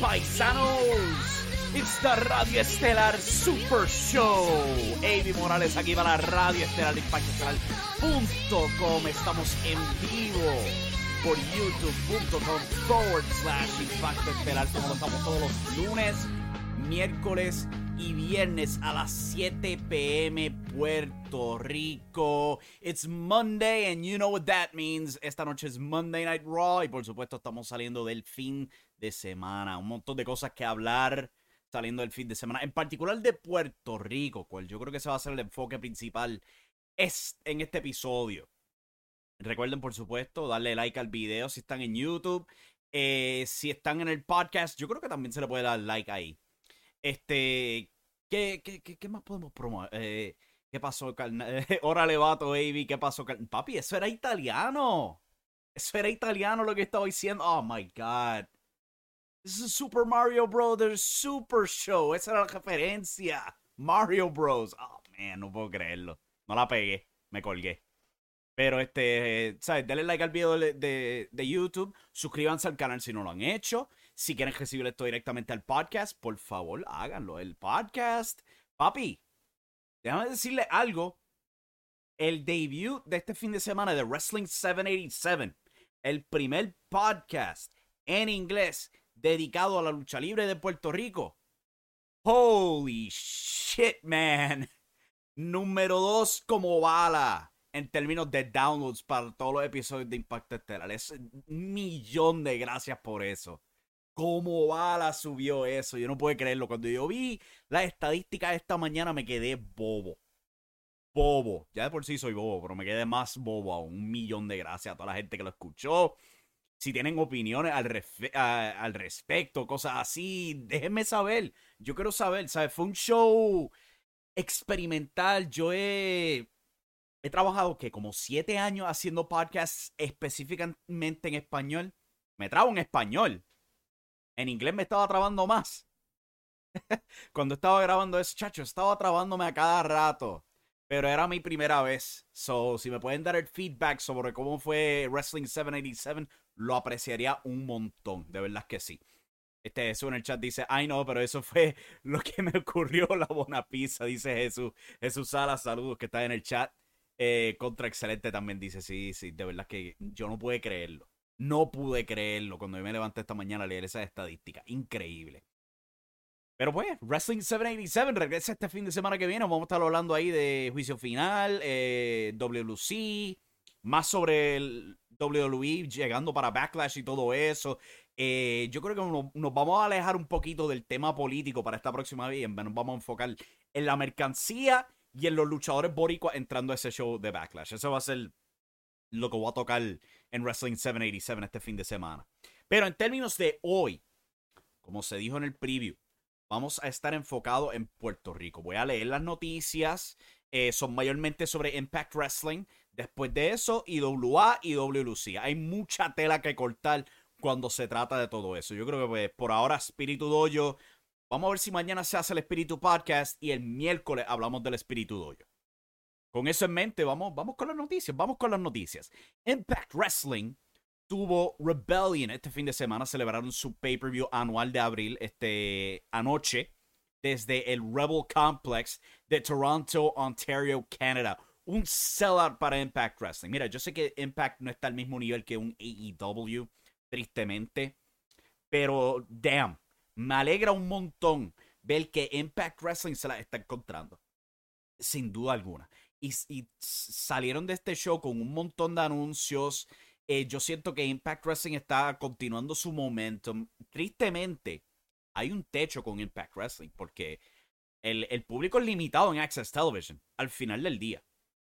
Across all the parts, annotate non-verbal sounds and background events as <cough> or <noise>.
Paisanos! It's the Radio Estelar Super Show. Avi Morales aquí para Radio Estelar de ImpactoEstelar.com. Estamos en vivo por youtube.com forward slash Impacto Estelar como lo estamos todos los lunes, miércoles y viernes a las 7 pm Puerto Rico. It's Monday and you know what that means. Esta noche es Monday Night Raw y por supuesto estamos saliendo del fin de semana. Un montón de cosas que hablar saliendo del fin de semana. En particular de Puerto Rico, cual yo creo que se va a ser el enfoque principal es en este episodio. Recuerden, por supuesto, darle like al video si están en YouTube. Eh, si están en el podcast, yo creo que también se le puede dar like ahí. Este, ¿qué, qué, qué, más podemos promover? Eh, ¿Qué pasó, carnal? <laughs> Órale, vato, baby. ¿Qué pasó? Papi, eso era italiano. Eso era italiano lo que estaba diciendo. Oh my god. This is Super Mario Brothers Super Show. Esa era la referencia. Mario Bros. Oh man, no puedo creerlo. No la pegué. Me colgué. Pero este, ¿sabes? Denle like al video de, de, de YouTube. Suscríbanse al canal si no lo han hecho. Si quieren recibir esto directamente al podcast, por favor, háganlo. El podcast. Papi, déjame decirle algo. El debut de este fin de semana de Wrestling 787, el primer podcast en inglés dedicado a la lucha libre de Puerto Rico. Holy shit, man. Número 2 como bala en términos de downloads para todos los episodios de Impacto Estelar. Es un millón de gracias por eso. Como bala subió eso. Yo no puedo creerlo. Cuando yo vi las estadísticas esta mañana me quedé bobo. Bobo. Ya de por sí soy bobo, pero me quedé más bobo aún. Un millón de gracias a toda la gente que lo escuchó. Si tienen opiniones al, al respecto, cosas así, déjenme saber. Yo quiero saber, ¿sabes? Fue un show experimental. Yo he, he trabajado que como siete años haciendo podcasts específicamente en español. Me trabo en español. En inglés me estaba trabando más. <laughs> Cuando estaba grabando ese chacho, estaba trabándome a cada rato. Pero era mi primera vez. So, si me pueden dar el feedback sobre cómo fue Wrestling 787, lo apreciaría un montón. De verdad que sí. Este Jesús en el chat dice, ay no, pero eso fue <laughs> lo que me ocurrió la buena pizza, dice Jesús. Jesús Sala, saludos que está en el chat. Eh, contra excelente también dice, sí, sí, de verdad que yo no pude creerlo. No pude creerlo cuando yo me levanté esta mañana a leer esa estadística. Increíble. Pero pues, Wrestling 787 regresa este fin de semana que viene. Vamos a estar hablando ahí de juicio final, eh, WLC, más sobre el WWE llegando para Backlash y todo eso. Eh, yo creo que nos, nos, vamos a alejar un poquito del tema político para esta próxima vez. Nos vamos a enfocar en la mercancía y en los luchadores boricuas entrando a ese show de Backlash. Eso va a ser lo que voy a tocar en Wrestling 787 este fin de semana. Pero en términos de hoy, como se dijo en el preview, vamos a estar enfocados en Puerto Rico. Voy a leer las noticias. Eh, son mayormente sobre Impact Wrestling. Después de eso, IWA y WLC. Hay mucha tela que cortar cuando se trata de todo eso. Yo creo que pues, por ahora Espíritu Dojo. Vamos a ver si mañana se hace el Espíritu Podcast y el miércoles hablamos del Espíritu Dojo. Con eso en mente, vamos, vamos con las noticias. Vamos con las noticias. Impact Wrestling tuvo Rebellion este fin de semana. Celebraron su pay-per-view anual de abril este, anoche desde el Rebel Complex de Toronto, Ontario, Canada. Un sellout para Impact Wrestling. Mira, yo sé que Impact no está al mismo nivel que un AEW, tristemente. Pero, damn, me alegra un montón ver que Impact Wrestling se la está encontrando. Sin duda alguna. Y salieron de este show con un montón de anuncios. Eh, yo siento que Impact Wrestling está continuando su momentum. Tristemente, hay un techo con Impact Wrestling porque el, público es limitado en Access Television al final del día.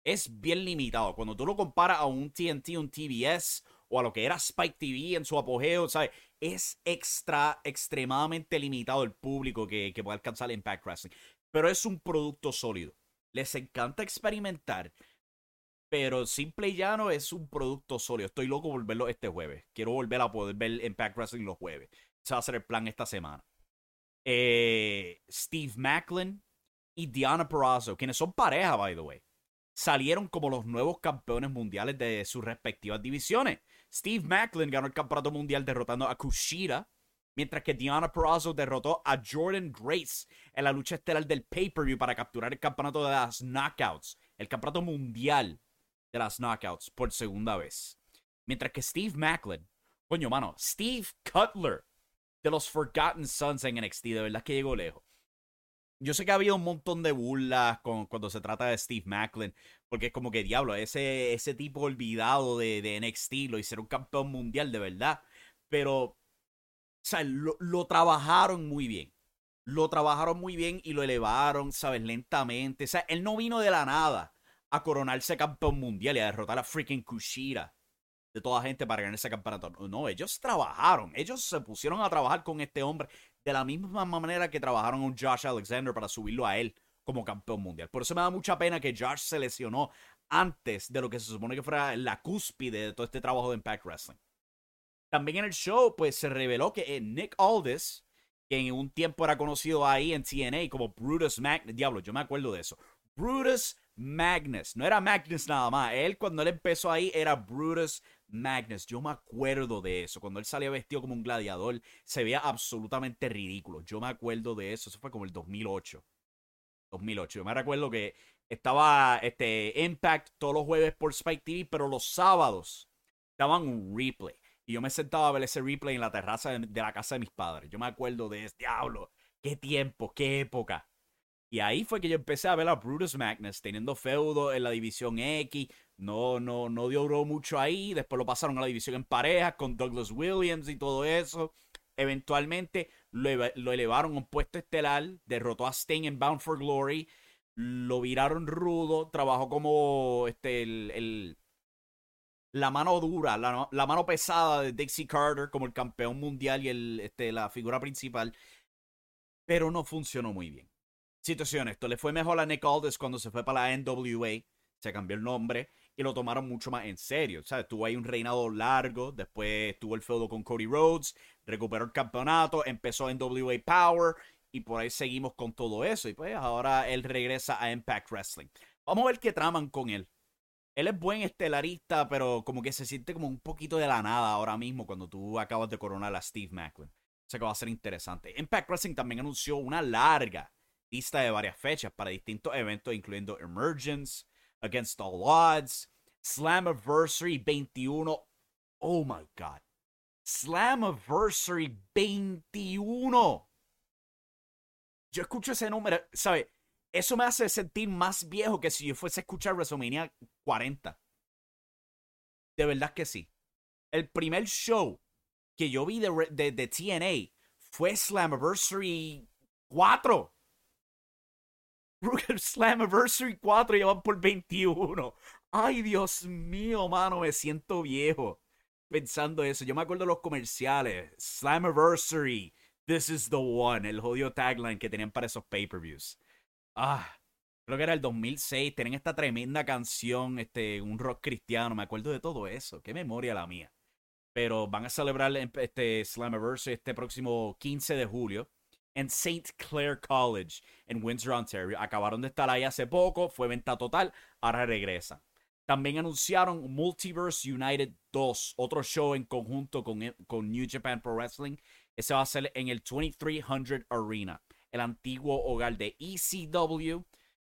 Es bien limitado. Cuando tú lo comparas a un TNT, un TBS o a lo que era Spike TV en su apogeo, ¿sabes? Es extra, extremadamente limitado el público que, que puede alcanzar Impact Wrestling. Pero es un producto sólido. Les encanta experimentar. Pero simple y llano es un producto sólido. Estoy loco por verlo este jueves. Quiero volver a poder ver Impact Wrestling los jueves. Ese va a ser el plan esta semana. Eh, Steve Macklin y Diana Perazzo, quienes son pareja, by the way, salieron como los nuevos campeones mundiales de sus respectivas divisiones. Steve Macklin ganó el campeonato mundial derrotando a Kushida, mientras que Diana Perazzo derrotó a Jordan Grace en la lucha estelar del pay-per-view para capturar el campeonato de las Knockouts, el campeonato mundial de las Knockouts por segunda vez. Mientras que Steve Macklin, coño mano, Steve Cutler de los Forgotten Sons en NXT. De verdad que llegó lejos. Yo sé que ha habido un montón de burlas con, cuando se trata de Steve Macklin, porque es como que diablo, ese, ese tipo olvidado de, de NXT lo hicieron campeón mundial de verdad. Pero, o sea, lo, lo, trabajaron muy bien. Lo trabajaron muy bien y lo elevaron, ¿sabes? Lentamente. O sea, él no vino de la nada a coronarse campeón mundial y a derrotar a freaking Kushida de toda gente para ganar ese campeonato. No, ellos trabajaron. Ellos se pusieron a trabajar con este hombre de la misma manera que trabajaron con Josh Alexander para subirlo a él como campeón mundial. Por eso me da mucha pena que Josh se lesionó antes de lo que se supone que fuera la cúspide de todo este trabajo de Impact Wrestling. También en el show, pues se reveló que Nick Aldis, que en un tiempo era conocido ahí en TNA como Brutus Magnus, diablo, yo me acuerdo de eso. Brutus Magnus, no era Magnus nada más. Él cuando él empezó ahí era Brutus Magnus. Yo me acuerdo de eso. Cuando él salía vestido como un gladiador, se veía absolutamente ridículo. Yo me acuerdo de eso. Eso fue como el 2008. 2008. Yo me recuerdo que estaba este Impact todos los jueves por Spike TV, pero los sábados daban un replay. Y yo me sentaba a ver ese replay en la terraza de, de la casa de mis padres. Yo me acuerdo de ese diablo. Qué tiempo, qué época. Y ahí fue que yo empecé a ver a Brutus Magnus teniendo feudo en la división X. No, no, no duró mucho ahí. Después lo pasaron a la división en pareja con Douglas Williams y todo eso. Eventualmente lo, elevaron a un puesto estelar. Derrotó a Sting en Bound for Glory. Lo viraron rudo. Trabajó como este, el, la mano dura, la, mano pesada de Dixie Carter como el campeón mundial y el, este, la figura principal. Pero no funcionó muy bien situación, esto le fue mejor a Nick Aldis cuando se fue para la NWA, se cambió el nombre y lo tomaron mucho más en serio. ¿sabes? Tuvo ahí un reinado largo, después tuvo el feudo con Cody Rhodes, recuperó el campeonato, empezó NWA Power y por ahí seguimos con todo eso. Y pues ahora él regresa a Impact Wrestling. Vamos a ver qué traman con él. Él es buen estelarista, pero como que se siente como un poquito de la nada ahora mismo cuando tú acabas de coronar a Steve Macklin. O sea que va a ser interesante. Impact Wrestling también anunció una larga lista de varias fechas para distintos eventos, incluyendo Emergence, Against All Odds, Slammiversary 21. Oh my God. Slammiversary 21. Yo escucho ese número, ¿sabe? Eso me hace sentir más viejo que si yo fuese a escuchar WrestleMania 40. De verdad que sí. El primer show que yo vi de, de, de TNA fue Slammiversary 4. Slammiversary 4 ya van por 21. Ay, Dios mío, mano, me siento viejo pensando eso. Yo me acuerdo de los comerciales. Slammiversary This is the one, el jodido tagline que tenían para esos pay-per-views. Ah, creo que era el 2006, tienen esta tremenda canción, este, un rock cristiano, me acuerdo de todo eso, qué memoria la mía. Pero van a celebrar este Slammiversary este próximo 15 de julio en St. Clair College en Windsor, Ontario. Acabaron de estar ahí hace poco, fue venta total, ahora regresan. También anunciaron Multiverse United 2, otro show en conjunto con, con New Japan Pro Wrestling. Ese va a ser en el 2300 Arena, el antiguo hogar de ECW.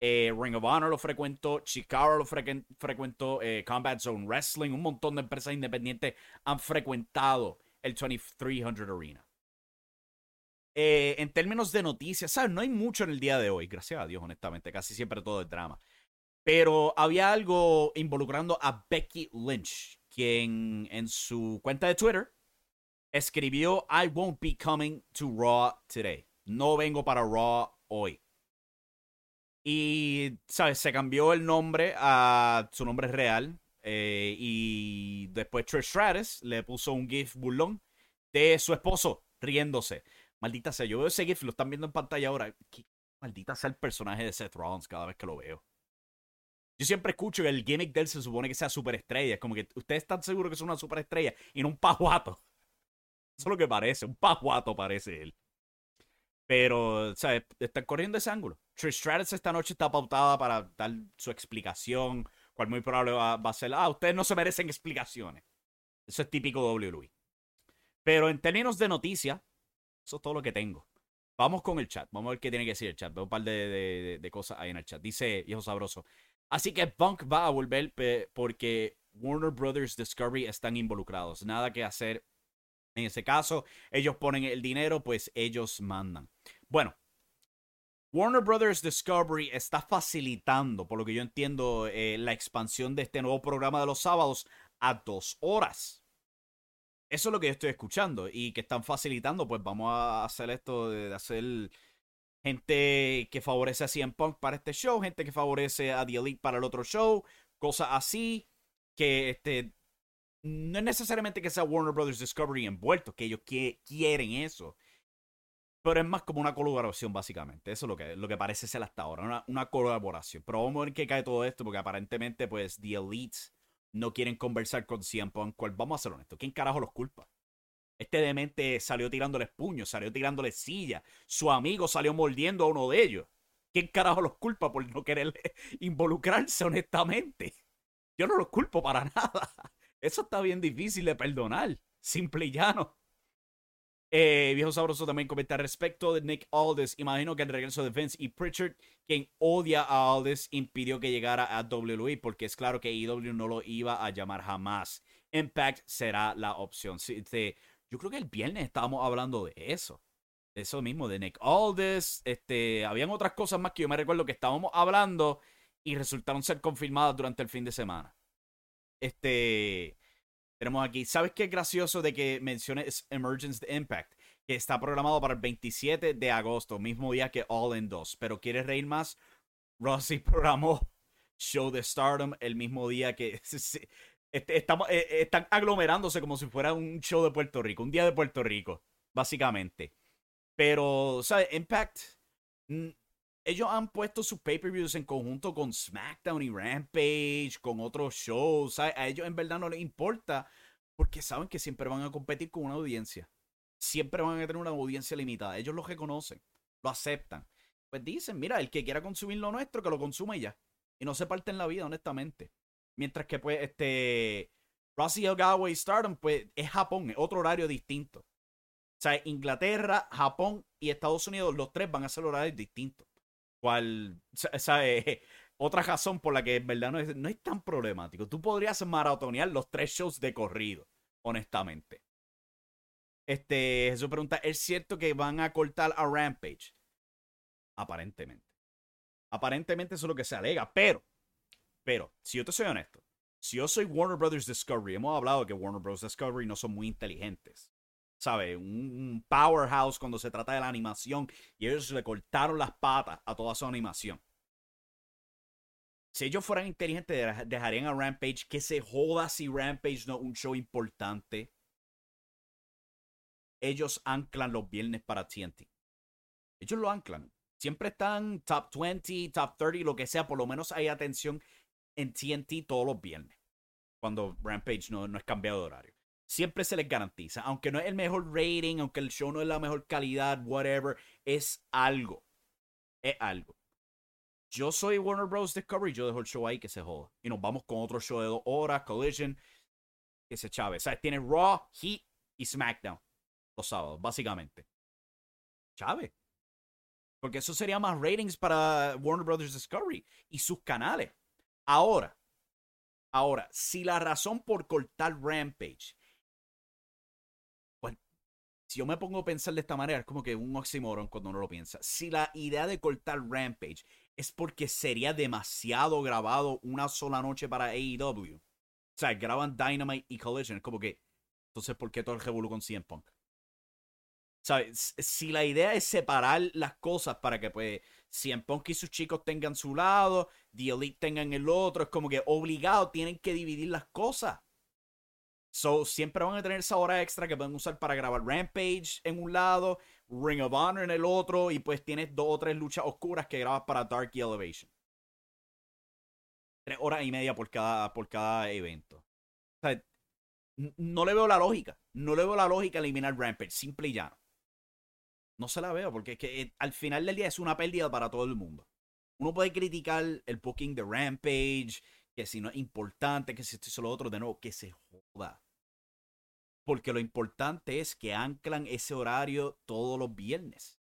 Eh, Ring of Honor lo frecuentó, Chicago lo frecuentó, eh, Combat Zone Wrestling, un montón de empresas independientes han frecuentado el 2300 Arena. Eh, en términos de noticias, ¿sabes? No hay mucho en el día de hoy, gracias a Dios, honestamente. Casi siempre todo es drama. Pero había algo involucrando a Becky Lynch, quien en su cuenta de Twitter escribió: I won't be coming to Raw today. No vengo para Raw hoy. Y, ¿sabes? Se cambió el nombre a su nombre real. Eh, y después Trish Stratus le puso un GIF burlón de su esposo riéndose. Maldita sea, yo veo ese GIF, lo están viendo en pantalla ahora. maldita sea el personaje de Seth Rollins cada vez que lo veo. Yo siempre escucho que el gimmick de él se supone que sea superestrella. Es como que ustedes están seguros que es una superestrella y no un pajuato. <laughs> Eso es lo que parece, un pajuato parece él. Pero, ¿sabes? Están corriendo ese ángulo. Trish Stratus esta noche está pautada para dar su explicación, cual muy probable va, a ser, ah, ustedes no se merecen explicaciones. Eso es típico WWE. Pero en términos de noticias, eso es todo lo que tengo. Vamos con el chat. Vamos a ver qué tiene que decir el chat. Veo un par de, cosas ahí en el chat. Dice Hijo Sabroso. Así que Punk va a volver porque Warner Brothers Discovery están involucrados. Nada que hacer. En ese caso, ellos ponen el dinero, pues ellos mandan. Bueno, Warner Brothers Discovery está facilitando, por lo que yo entiendo, eh, la expansión de este nuevo programa de los sábados a dos horas. Eso es lo que yo estoy escuchando y que están facilitando, pues vamos a hacer esto de hacer gente que favorece a CM Punk para este show, gente que favorece a The Elite para el otro show, cosas así que este no es necesariamente que sea Warner Brothers Discovery envuelto, que ellos quieren eso. Pero es más como una colaboración, básicamente. Eso es lo que, lo que parece ser hasta ahora, una, una colaboración. Pero vamos a ver qué cae todo esto, porque aparentemente, pues, The Elite no quieren conversar con CM Punk. Vamos a ser honestos, ¿quién carajo los culpa? Este demente salió tirándole puños, salió tirándole silla. Su amigo salió mordiendo a uno de ellos. ¿Quién carajo los culpa por no querer <laughs> involucrarse honestamente? Yo no los culpo para <laughs> nada. Eso está bien difícil de perdonar. Simple y llano. Eh, viejo Sabroso también comenta respecto de Nick Aldis. Imagino que el regreso de Vince y Pritchard, quien odia a Aldis, impidió que llegara a WWE, porque es claro que EW no lo iba a llamar jamás. Impact será la opción. yo creo que el viernes estábamos hablando de eso. De eso mismo, de Nick Aldis. Este, habían otras cosas más que yo me recuerdo que estábamos hablando y resultaron ser confirmadas durante el fin de semana. Este. Tenemos aquí, ¿sabes qué es gracioso de que menciones Emergence de Impact? Que está programado para el 27 de agosto, mismo día que All in 2. Pero ¿quieres reír más? Rossi <laughs> programó Show de Stardom el mismo día que <laughs> estamos, eh, eh, están aglomerándose como si fuera un show de Puerto Rico, un día de Puerto Rico, básicamente. Pero, ¿sabes? Impact, ellos han puesto sus pay-per-views en conjunto con SmackDown y Rampage, con otros shows. A ellos en verdad no les importa porque saben que siempre van a competir con una audiencia. Siempre van a tener una audiencia limitada. Ellos lo reconocen, lo aceptan. Pues dicen, mira, el que quiera consumir lo nuestro, que lo consuma ya. Y no se parte en la vida, honestamente. Mientras que, pues, este. Rossi y Stardom, pues, es Japón, es otro horario distinto. O sea, Inglaterra, Japón y Estados Unidos, los tres van a ser horarios distintos. Cual, ¿sabe? <laughs> Otra razón por la que en verdad no es, no es tan problemático. Tú podrías maratonear los tres shows de corrido, honestamente. Este, Jesús pregunta, ¿es cierto que van a cortar a Rampage? Aparentemente. Aparentemente eso es lo que se alega, pero, pero, si yo te soy honesto, si yo soy Warner Brothers Discovery, hemos hablado que Warner Bros. Discovery no son muy inteligentes. ¿Sabe? Un, powerhouse cuando se trata de la animación y ellos le cortaron las patas a toda su animación. Si ellos fueran inteligentes, dejarían a Rampage que se joda si Rampage no es un show importante. ellos anclan los viernes para TNT. Ellos lo anclan. Siempre están top 20, top 30, lo que sea. Por lo menos hay atención en TNT todos los viernes. Cuando Rampage no, no es cambiado de horario. Siempre se les garantiza. Aunque no es el mejor rating, aunque el show no es la mejor calidad, whatever. Es algo. Es algo. Yo soy Warner Bros. Discovery. Yo dejo el show ahí que se joda. Y nos vamos con otro show de dos horas, Collision. Que se chave. O sea, tiene Raw, Heat y SmackDown. Los sábados, básicamente. Chave. Porque eso sería más ratings para Warner Brothers Discovery y sus canales. Ahora, ahora, si la razón por cortar Rampage, si yo me pongo a pensar de esta manera, es como que un oxímoron cuando uno lo piensa. Si la idea de cortar Rampage es porque sería demasiado grabado una sola noche para AEW. O sea, graban Dynamite y Collision. Es como que, entonces, ¿por qué todo el revuelo con Punk? ¿Sabes? Si la idea es separar las cosas para que, pues, CM Punk y sus chicos tengan su lado, The Elite tengan el otro, es como que obligado tienen que dividir las cosas. So, siempre van a tener esa hora extra que pueden usar para grabar Rampage en un lado, Ring of Honor en el otro, y pues tienes dos o tres luchas oscuras que grabas para Dark Elevation. Tres horas y media por cada, por cada evento. No le veo la lógica. No le veo la lógica eliminar Rampage, simple y llano. No se la veo, porque es que eh, al final del día es una pérdida para todo el mundo. Uno puede criticar el booking de Rampage, que si no es importante, que si esto y lo otro, de nuevo, que se joda. Porque lo importante es que anclan ese horario todos los viernes.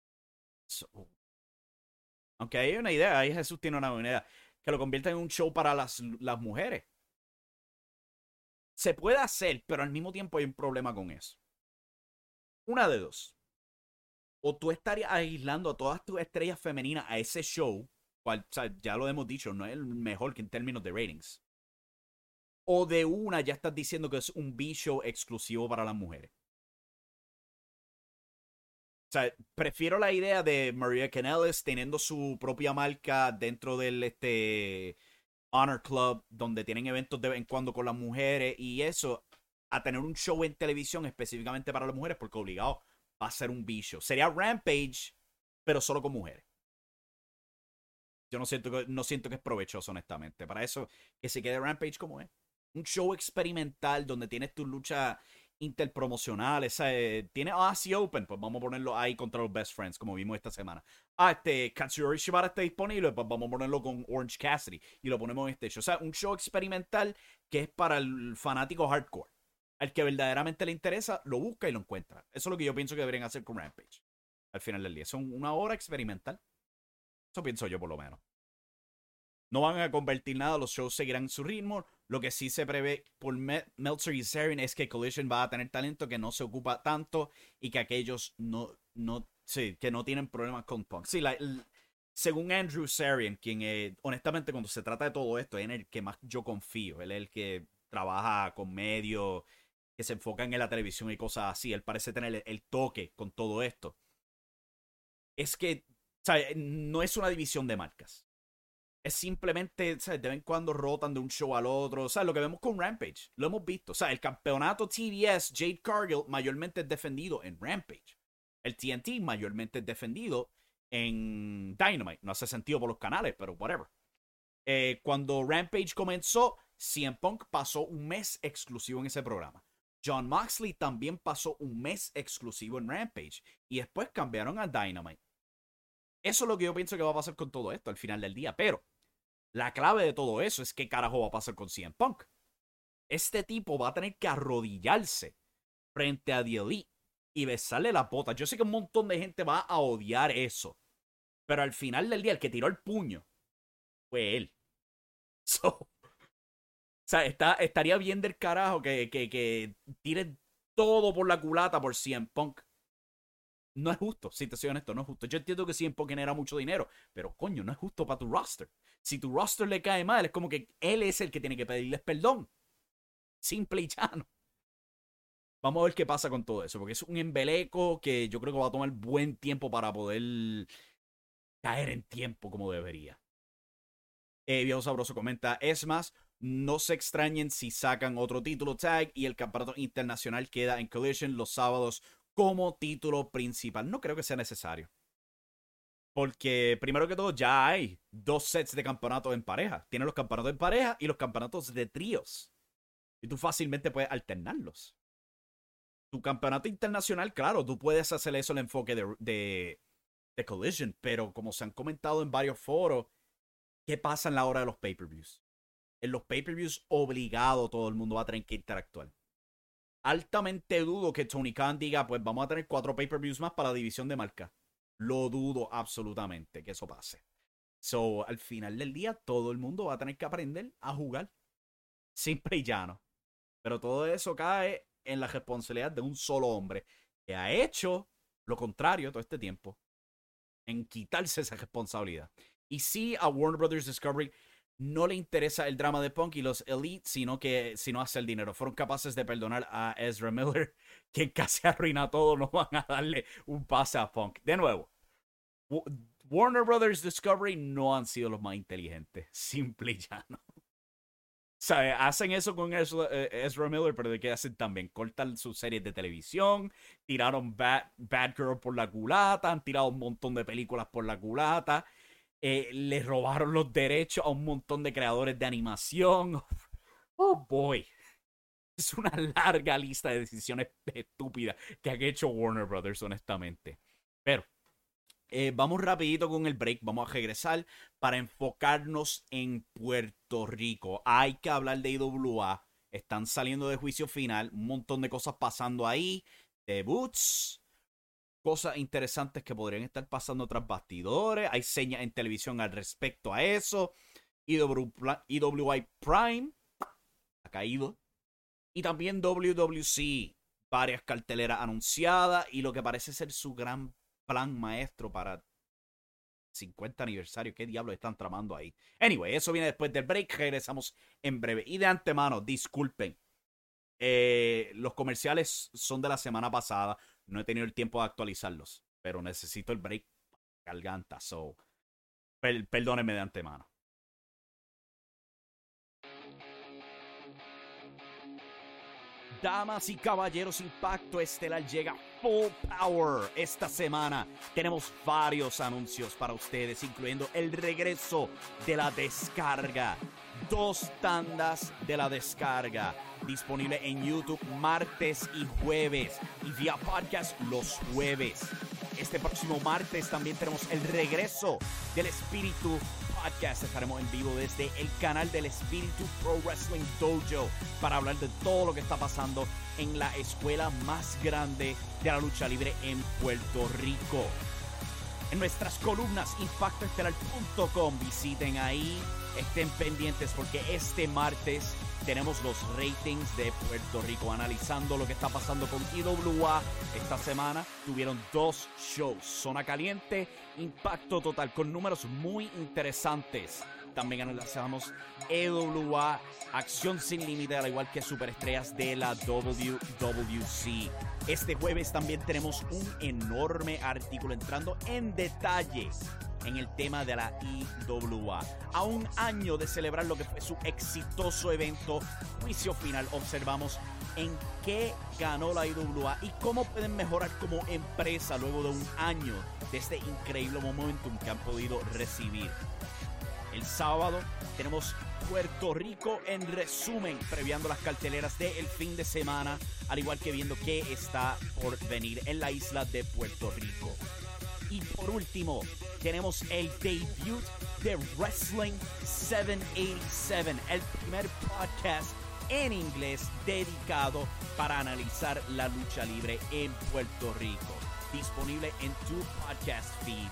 aunque hay una idea, ahí Jesús tiene una buena idea, que lo convierta en un show para las, las mujeres. Se puede hacer, pero al mismo tiempo hay un problema con eso. Una de dos o tú estarías aislando a todas tus estrellas femeninas a ese show, ya lo hemos dicho, no es el mejor que en términos de ratings. O de una ya estás diciendo que es un B-show exclusivo para las mujeres. O sea, prefiero la idea de Maria Canellis teniendo su propia marca dentro del este Honor Club, donde tienen eventos de vez en cuando con las mujeres y eso, a tener un show en televisión específicamente para las mujeres, porque obligado va a ser un bicho. Sería Rampage, pero solo con mujeres. Yo no siento, que, no siento que es provechoso, honestamente. Para eso, que se quede Rampage como es. Un show experimental donde tienes tus luchas interpromocionales. Eh, tiene Aussie Open, pues vamos a ponerlo ahí contra los Best Friends, como vimos esta semana. Ah, este Katsuyori Shibata está disponible, pues vamos a ponerlo con Orange Cassidy y lo ponemos en este show. O sea, un show experimental que es para el fanático hardcore al que verdaderamente le interesa, lo busca y lo encuentra. Eso es lo que yo pienso que deberían hacer con Rampage. Al final del día. Son una hora experimental. Eso pienso yo por lo menos. No van a convertir nada, los shows seguirán su ritmo. Lo que sí se prevé por Meltzer y Sarin es que Collision va a tener talento que no se ocupa tanto y que aquellos no, no, sí, que no tienen problemas con Punk. Sí, según Andrew Sarian, quien eh, honestamente cuando se trata de todo esto es en el que más yo confío. Él es el que trabaja con medios que se enfocan en la televisión y cosas así. Él parece tener el, toque con todo esto. Es que. No es una división de marcas. Es simplemente, ¿sabes? De vez en cuando rotan de un show al otro. O sea, lo que vemos con Rampage. Lo hemos visto. O sea, el campeonato TBS, Jade Cargill, mayormente es defendido en Rampage. El TNT mayormente es defendido en Dynamite. No hace sentido por los canales, pero whatever. Eh, cuando Rampage comenzó, CM Punk pasó un mes exclusivo en ese programa. John Moxley también pasó un mes exclusivo en Rampage y después cambiaron a Dynamite. Eso es lo que yo pienso que va a pasar con todo esto al final del día, pero la clave de todo eso es qué carajo va a pasar con CM Punk. Este tipo va a tener que arrodillarse frente a The y besarle la bota. Yo sé que un montón de gente va a odiar eso, pero al final del día el que tiró el puño fue él. <laughs> So, o sea, estaría bien del carajo que, que, todo por la culata por CM Punk. No es justo, si te soy honesto, no es justo. Yo entiendo que CM Punk genera mucho dinero, pero coño, no es justo para tu roster. Si tu roster le cae mal, es como que él es el que tiene que pedirles perdón. Simple y llano. Vamos a ver qué pasa con todo eso, porque es un embeleco que yo creo que va a tomar buen tiempo para poder caer en tiempo como debería. Eh, Viejo Sabroso comenta, es más, no se extrañen si sacan otro título tag y el campeonato internacional queda en Collision los sábados como título principal. No creo que sea necesario. Porque primero que todo ya hay dos sets de campeonatos en pareja. Tienes los campeonatos en pareja y los campeonatos de tríos. Y tú fácilmente puedes alternarlos. Tu campeonato internacional, claro, tú puedes hacer eso el enfoque de, de, Collision, pero como se han comentado en varios foros, ¿qué pasa en la hora de los pay-per-views? En los pay-per-views obligado todo el mundo va a tener que interactuar. Altamente dudo que Tony Khan diga, pues vamos a tener cuatro pay-per-views más para la división de marca. Lo dudo absolutamente que eso pase. So, al final del día, todo el mundo va a tener que aprender a jugar. Simple y llano. Pero todo eso cae en la responsabilidad de un solo hombre que ha hecho lo contrario todo este tiempo. En quitarse esa responsabilidad. Y sí, a Warner Brothers Discovery no le interesa el drama de Punk y los Elite, sino que si no hace el dinero. Fueron capaces de perdonar a Ezra Miller, <laughs> quien casi arruina todo. No van a darle un pase a Punk. De nuevo, Warner Brothers Discovery no han sido los más inteligentes. <laughs> Simple y llano. Hacen eso con Ezra, eh, Miller, pero de qué hacen también. Cortan sus series de televisión, tiraron Bad, Bad Girl por la culata, han tirado un montón de películas por la culata eh, le robaron los derechos a un montón de creadores de animación. <laughs> Oh boy. Es una larga lista de decisiones estúpidas que han hecho Warner Brothers, honestamente. Pero eh, vamos rapidito con el break, vamos a regresar para enfocarnos en Puerto Rico. Hay que hablar de IWA. Están saliendo de juicio final, un montón de cosas pasando ahí. Debuts, cosas interesantes que podrían estar pasando tras bastidores. Hay señas en televisión al respecto a eso. IWI Prime ha caído. Y también WWC. Varias carteleras anunciadas y lo que parece ser su gran plan maestro para 50 aniversario. ¿Qué diablos están tramando ahí? Anyway, eso viene después del break. Regresamos en breve. Y de antemano, disculpen. Eh, los comerciales son de la semana pasada. No he tenido el tiempo de actualizarlos, pero necesito el break garganta, so perdónenme de antemano. Damas y caballeros, Impacto Estelar llega full power esta semana. Tenemos varios anuncios para ustedes, incluyendo el regreso de la descarga. Dos tandas de la descarga disponible en YouTube martes y jueves y vía podcast los jueves. Este próximo martes también tenemos el regreso del Espíritu Podcast. Estaremos en vivo desde el canal del Espíritu Pro Wrestling Dojo para hablar de todo lo que está pasando en la escuela más grande de la lucha libre en Puerto Rico. En nuestras columnas impactoestelar.com visiten ahí, estén pendientes porque este martes tenemos los ratings de Puerto Rico analizando lo que está pasando con IWA esta semana. Tuvieron dos shows, Zona Caliente, Impacto Total, con números muy interesantes. También analizamos EWA, Acción Sin Límite, al igual que Superestrellas de la WWC. Este jueves también tenemos un enorme artículo entrando en detalle en el tema de la IWA. A un año de celebrar lo que fue su exitoso evento, juicio final, observamos en qué ganó la IWA y cómo pueden mejorar como empresa luego de un año de este increíble momentum que han podido recibir. El sábado tenemos Puerto Rico en resumen, previando las carteleras del fin de semana, al igual que viendo qué está por venir en la isla de Puerto Rico. Y por último, tenemos el debut de Wrestling 787, el primer podcast en inglés dedicado para analizar la lucha libre en Puerto Rico. Disponible en tu podcast feed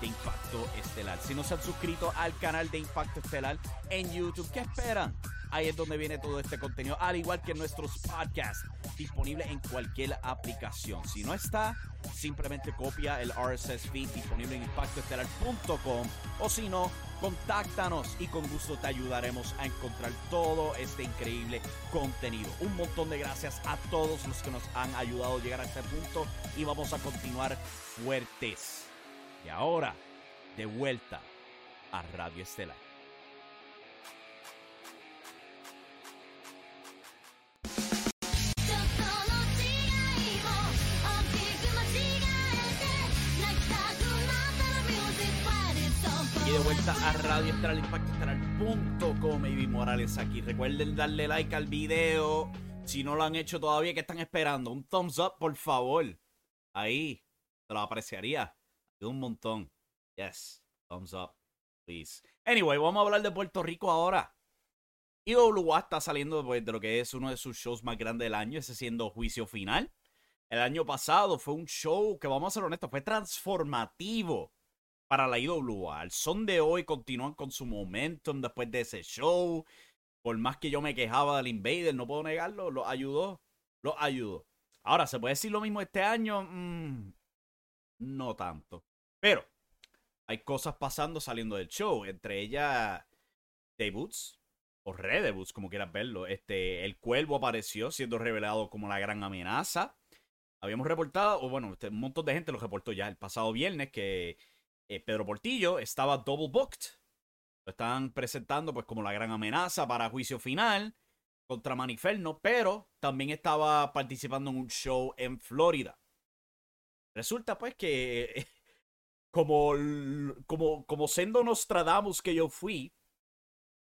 de Impacto Estelar. Si no se han suscrito al canal de Impacto Estelar en YouTube, ¿qué esperan? Ahí es donde viene todo este contenido, al igual que nuestros podcasts, disponible en cualquier aplicación. Si no está, simplemente copia el RSS feed disponible en impactoestelar.com o si no, contáctanos y con gusto te ayudaremos a encontrar todo este increíble contenido. Un montón de gracias a todos los que nos han ayudado a llegar a este punto y vamos a continuar fuertes. Y ahora, de vuelta a Radio Estelar. A Radio Estelar Impacto Estelar.com y Morales aquí. Recuerden darle like al video. Si no lo han hecho todavía, ¿qué están esperando? Un thumbs up, por favor. Ahí. Te lo apreciaría. Un montón. Yes. Thumbs up. Please. Anyway, vamos a hablar de Puerto Rico ahora. IWA está saliendo pues, de lo que es uno de sus shows más grandes del año, ese siendo Juicio Final. El año pasado fue un show que, vamos a ser honestos, fue transformativo para la IWA. Al son de hoy continúan con su momentum después de ese show. Por más que yo me quejaba del Invader, no puedo negarlo, lo ayudó. Lo ayudó. Ahora, ¿se puede decir lo mismo este año? Mm, no tanto. Pero hay cosas pasando saliendo del show. Entre ellas, debuts o redebuts, como quieras verlo. Este, el cuervo apareció siendo revelado como la gran amenaza. Habíamos reportado, o bueno, este, un montón de gente lo reportó ya el pasado viernes que eh, Pedro Portillo estaba double booked. Lo están presentando pues como la gran amenaza para juicio final contra Maniferno, pero también estaba participando en un show en Florida. Resulta pues que <laughs> como, como, como siendo Nostradamus que yo fui,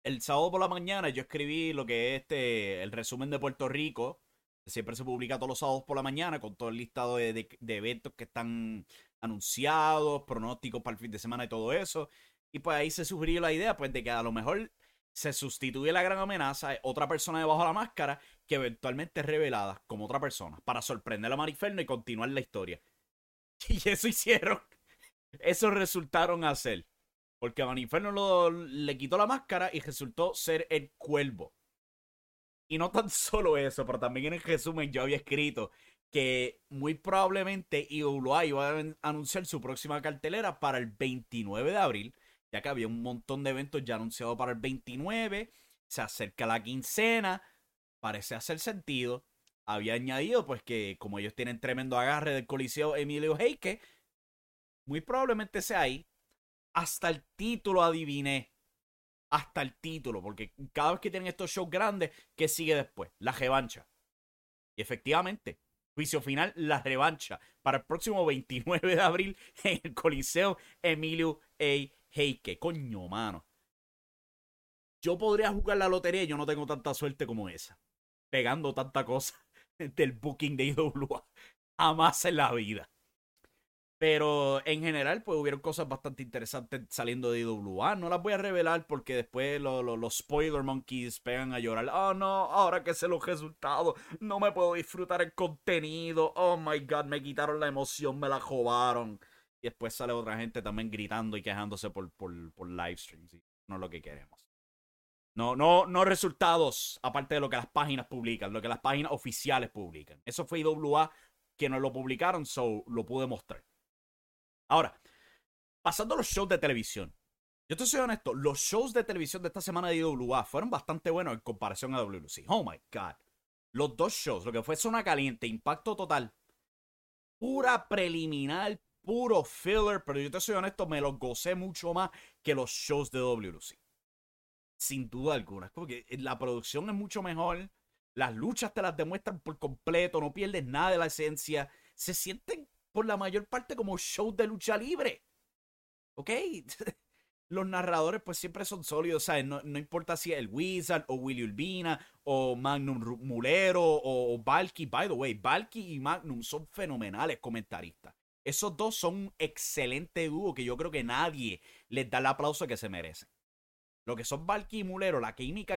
el sábado por la mañana yo escribí lo que es este, el resumen de Puerto Rico. Siempre se publica todos los sábados por la mañana con todo el listado de, de, eventos que están anunciados, pronósticos para el fin de semana y todo eso. Y pues ahí se sugirió la idea pues de que a lo mejor se sustituye la gran amenaza, otra persona debajo de la máscara que eventualmente es revelada como otra persona para sorprender a Mariferno y continuar la historia. <laughs> Y eso hicieron. Eso resultaron hacer. Porque a Maniferno le quitó la máscara y resultó ser el cuervo. Y no tan <laughs> solo eso, pero también en el resumen yo había escrito que muy probablemente IWA iba a anunciar su próxima cartelera para el 29 de abril, ya que había un montón de eventos ya anunciados para el 29, se acerca la quincena, parece hacer sentido. Había añadido pues que como ellos tienen tremendo agarre del Coliseo Emilio Heike, muy probablemente sea ahí. Hasta el título adiviné. Hasta el título, porque cada vez que tienen estos shows grandes, ¿qué sigue después? La revancha. Y efectivamente, juicio final, la revancha. Para el próximo 29 de abril <laughs> en el Coliseo Emilio A. Heike. Coño, mano. Yo podría jugar la lotería yo no tengo tanta suerte como esa. Pegando tanta cosa <laughs> del booking de IWA. Jamás en la vida. Pero en general, pues hubieron cosas bastante interesantes saliendo de IWA. No las voy a revelar porque después los spoiler monkeys pegan a llorar. Oh no, ahora que sé los resultados, no me puedo disfrutar el contenido. Oh my god, me quitaron la emoción, me la jobaron. Y después sale otra gente también gritando y quejándose por, por, por live streams. No es lo que queremos. No, no, no resultados, aparte de lo que las páginas publican, lo que las páginas oficiales publican. Eso fue IWA que no lo publicaron, so lo pude mostrar. Ahora, pasando a los shows de televisión. Yo te soy honesto, los shows de televisión de esta semana de IWA fueron bastante buenos en comparación a WC. Oh my god. Los dos shows, lo que fue Zona Caliente, Impacto Total, pura preliminar, puro filler, pero yo te soy honesto, me los gocé mucho más que los shows de WC. Sin duda alguna. Porque la producción es mucho mejor. Las luchas te las demuestran por completo, no pierdes nada de la esencia. Se sienten por la mayor parte como shows de lucha libre. ¿Ok? <laughs> Los narradores pues siempre son sólidos, ¿sabes? No, no importa si es el Wizard o Willy Urbina o Magnum Mulero o, o Valky. By the way, Valky y Magnum son fenomenales comentaristas. Esos dos son un excelente dúo que yo creo que nadie les da el aplauso que se merecen. Lo que son Valky y Mulero, la química...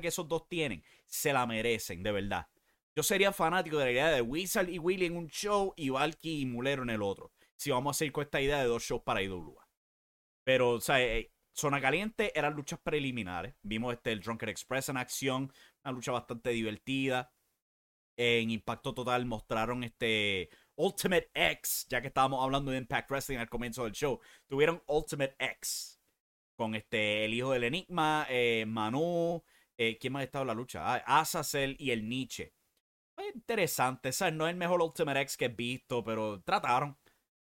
Que esos dos tienen, se la merecen, de verdad. Yo sería fanático de la idea de Wizard y Willy en un show y Valky y Mulero en el otro. Si vamos a hacer con esta idea de dos shows para IWA. Pero, o eh, Zona Caliente eran luchas preliminares. Vimos este, el Drunken Express en acción, una lucha bastante divertida. En Impacto Total mostraron este Ultimate X, ya que estábamos hablando de Impact Wrestling al comienzo del show. Tuvieron Ultimate X con este el hijo del Enigma, eh, Manu, eh, ¿Quién más ha estado en la lucha? Ah, Azazel y el Nietzsche. interesante, ¿sabes? No es el mejor Ultimate X que he visto, pero trataron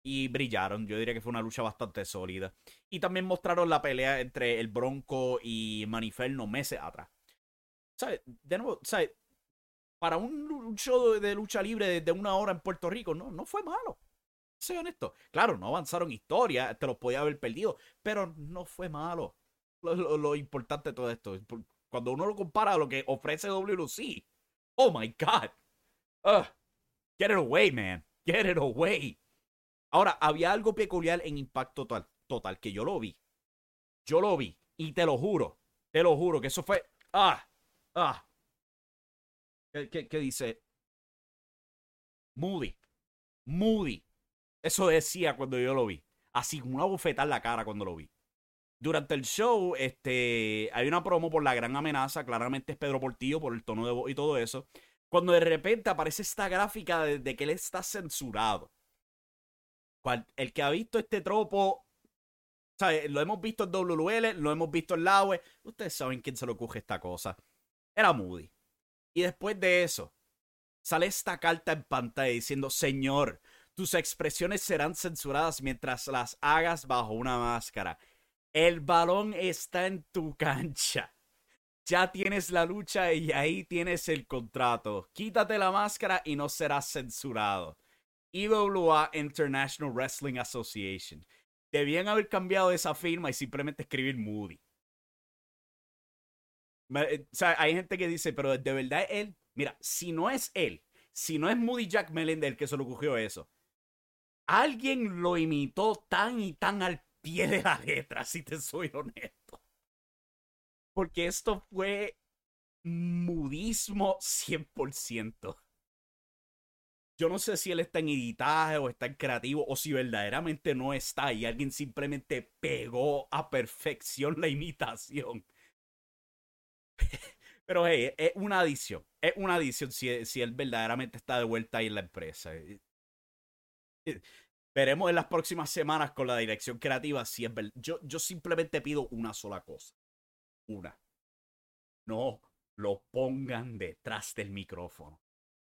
y brillaron. Yo diría que fue una lucha bastante sólida. Y también mostraron la pelea entre el Bronco y Maniferno meses atrás. ¿Sabes? De nuevo, ¿sabes? Para un, show de lucha libre de, una hora en Puerto Rico, no, no fue malo. Soy honesto. Claro, no avanzaron historia, te los podía haber perdido, pero no fue malo. Lo, lo importante de todo esto, cuando uno lo compara a lo que ofrece WLC. Oh my God. get it away, man. Get it away. Ahora, había algo peculiar en Impacto Total, total, que yo lo vi. Yo lo vi. Y te lo juro. Te lo juro que eso fue. Ah. Ah. ¿Qué, qué dice? Moody. Moody. Eso decía cuando yo lo vi. Así, una bofetada en la cara cuando lo vi. Durante el show, este, hay una promo por la gran amenaza. Claramente es Pedro Portillo por el tono de voz y todo eso. Cuando de repente aparece esta gráfica de, que él está censurado. el que ha visto este tropo, lo hemos visto en WL, lo hemos visto en Laue. Ustedes saben quién se le ocurre esta cosa. Era Moody. Y después de eso, sale esta carta en pantalla diciendo: Señor, tus expresiones serán censuradas mientras las hagas bajo una máscara. El balón está en tu cancha. Ya tienes la lucha y ahí tienes el contrato. Quítate la máscara y no serás censurado. IWA International Wrestling Association. Debían haber cambiado esa firma y simplemente escribir Moody. Eh, o sea, hay gente que dice, pero de verdad él. Mira, si no es él, si no es Moody Jack Melender que se le ocurrió eso, alguien lo imitó tan y tan al pie de la letra, si te soy honesto. Porque esto fue mudismo 100%. Yo no sé si él está en editaje o está en creativo o si verdaderamente no está y alguien simplemente pegó a perfección la imitación. <laughs> Pero hey, es una adición. Es una adición si, si él verdaderamente está de vuelta ahí en la empresa. Veremos en las próximas semanas con la dirección creativa si es verdad. Yo, yo simplemente pido una sola cosa. Una. No lo pongan detrás del micrófono.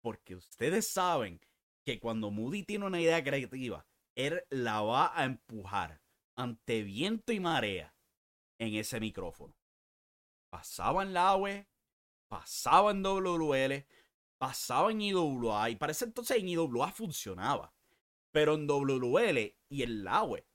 Porque ustedes saben que cuando Moody tiene una idea creativa, él la va a empujar ante viento y marea en ese micrófono. Pasaba en la AWE, pasaba en WL, pasaba en IWA y parece entonces en IWA funcionaba. Pero en WL y en la web,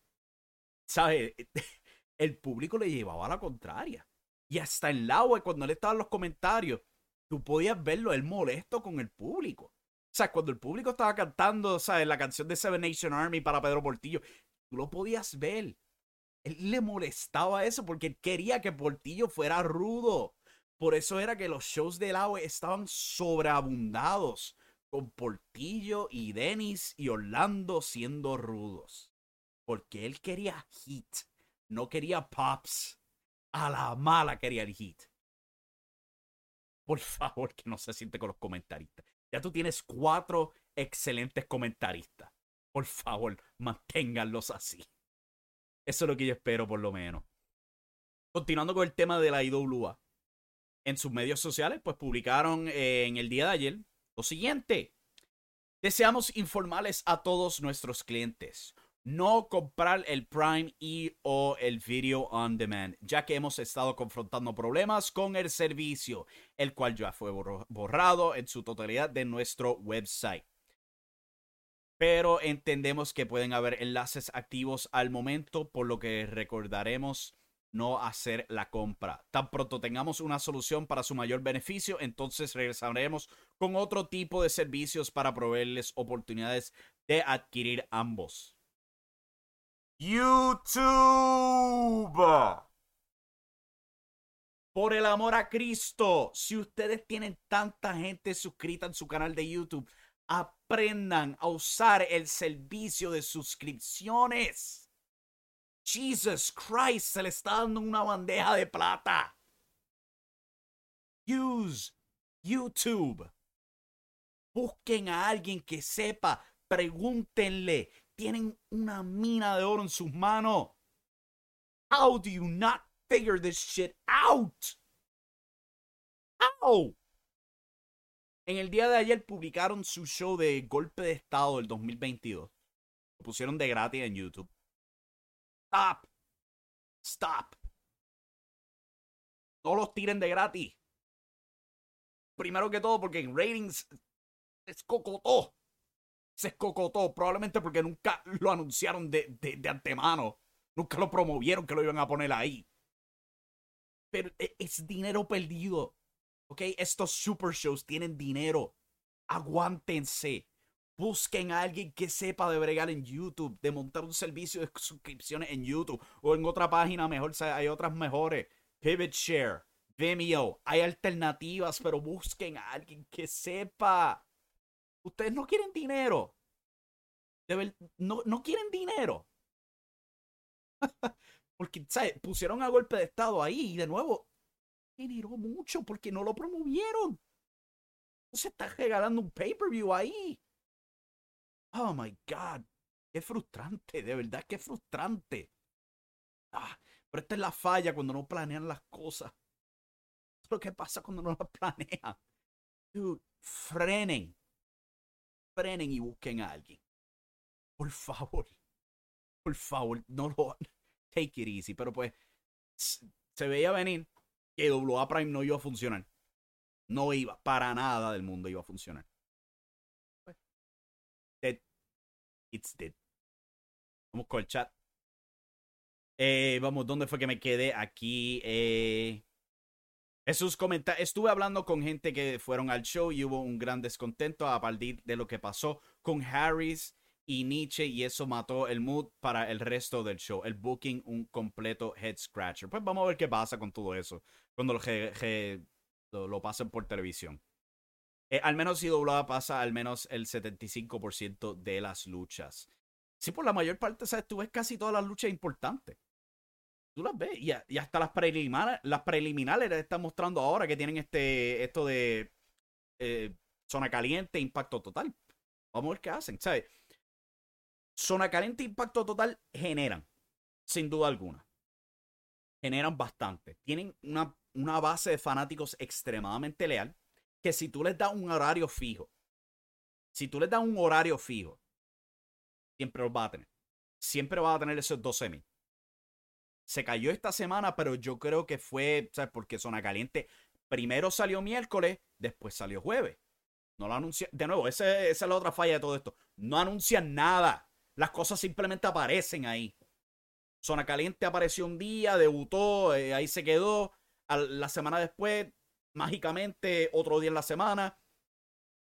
¿sabes? <laughs> El público le llevaba a la contraria. Y hasta en la web, cuando él estaba en los comentarios, tú podías verlo, él molesto con el público. O sea, cuando el público estaba cantando, ¿sabes? La canción de Seven Nation Army para Pedro Portillo, tú lo podías ver. Él le molestaba eso porque él quería que Portillo fuera rudo. Por eso era que los shows del agua estaban sobreabundados con Portillo y Dennis y Orlando siendo rudos. Porque él quería hit, no quería pops. A la mala quería el hit. Por favor, que no se siente con los comentaristas. Ya tú tienes cuatro excelentes comentaristas. Por favor, manténganlos así. Eso es lo que yo espero, por lo menos. Continuando con el tema de la IWA. En sus medios sociales, pues publicaron en el día de ayer lo siguiente, deseamos informarles a todos nuestros clientes. no comprar el Prime y o el Video on Demand, ya que hemos estado confrontando problemas con el servicio, el cual ya fue borrado en su totalidad de nuestro website. Pero entendemos que pueden haber enlaces activos al momento, por lo que recordaremos no hacer la compra. Tan pronto tengamos una solución para su mayor beneficio, entonces regresaremos con otro tipo de servicios para proveerles oportunidades de adquirir ambos. YouTube. Por el amor a Cristo, si ustedes tienen tanta gente suscrita en su canal de YouTube, aprendan a usar el servicio de suscripciones. Jesus Christ, se le está dando una bandeja de plata. Use YouTube. Busquen a alguien que sepa, pregúntenle, tienen una mina de oro en sus manos. How do you not figure this shit out? How? En el día de ayer publicaron su show de golpe de estado del 2022. Lo pusieron de gratis en YouTube. Stop. Stop. No los tiren de gratis. Primero que todo, porque en ratings es cocotó se escocotó, probablemente porque nunca lo anunciaron de, de, antemano. Nunca lo promovieron que lo iban a poner ahí. Pero e, es dinero perdido. ¿Ok? Estos super shows tienen dinero. Aguántense. Busquen a alguien que sepa de bregar en YouTube, de montar un servicio de suscripciones en YouTube o en otra página mejor. Hay otras mejores. Pivot Share, Vimeo. Hay alternativas, pero busquen a alguien que sepa. Ustedes no quieren dinero. no, no quieren dinero. <laughs> porque, ¿sabes? Pusieron a golpe de Estado ahí y de nuevo generó mucho porque no lo promovieron. Se está regalando un pay-per-view ahí. Oh my God. Qué frustrante, de verdad, qué frustrante. Ah, pero esta es la falla cuando no planean las cosas. es lo que pasa cuando no las <laughs> planean. Dude, frenen frenen y busquen a alguien. Por favor. Por favor, no lo. Take it easy. Pero pues, se veía venir que WA Prime no iba a funcionar. No iba, para nada del mundo iba a funcionar. It's dead. Vamos con el chat. Eh, vamos, ¿dónde fue que me quedé? Aquí. Eh, sus comentarios. Estuve hablando con gente que fueron al show y hubo un gran descontento a partir de lo que pasó con Harris y Nietzsche y eso mató el mood para el resto del show. El booking, un completo head scratcher. Pues vamos a ver qué pasa con todo eso cuando lo, lo, pasen por televisión. Eh, al menos si doblada pasa al menos el 75% de las luchas. Sí, por la mayor parte, ¿sabes? Tú ves casi todas las luchas importantes tú las ves y, hasta las preliminares, las preliminares están mostrando ahora que tienen este esto de eh, zona caliente, impacto total. Vamos a ver qué hacen, ¿sabes? Zona caliente, impacto total generan, sin duda alguna. Generan bastante. Tienen una, una base de fanáticos extremadamente leal que si tú les das un horario fijo, si tú les das un horario fijo, siempre los va a tener. Siempre va a tener esos 12 mil se cayó esta semana, pero yo creo que fue, ¿sabes? Porque Zona Caliente primero salió miércoles, después salió jueves. No lo anuncian. De nuevo, esa es la otra falla de todo esto. No anuncian nada. Las cosas simplemente aparecen ahí. Zona Caliente apareció un día, debutó, eh, ahí se quedó. la semana después, mágicamente, otro día en la semana.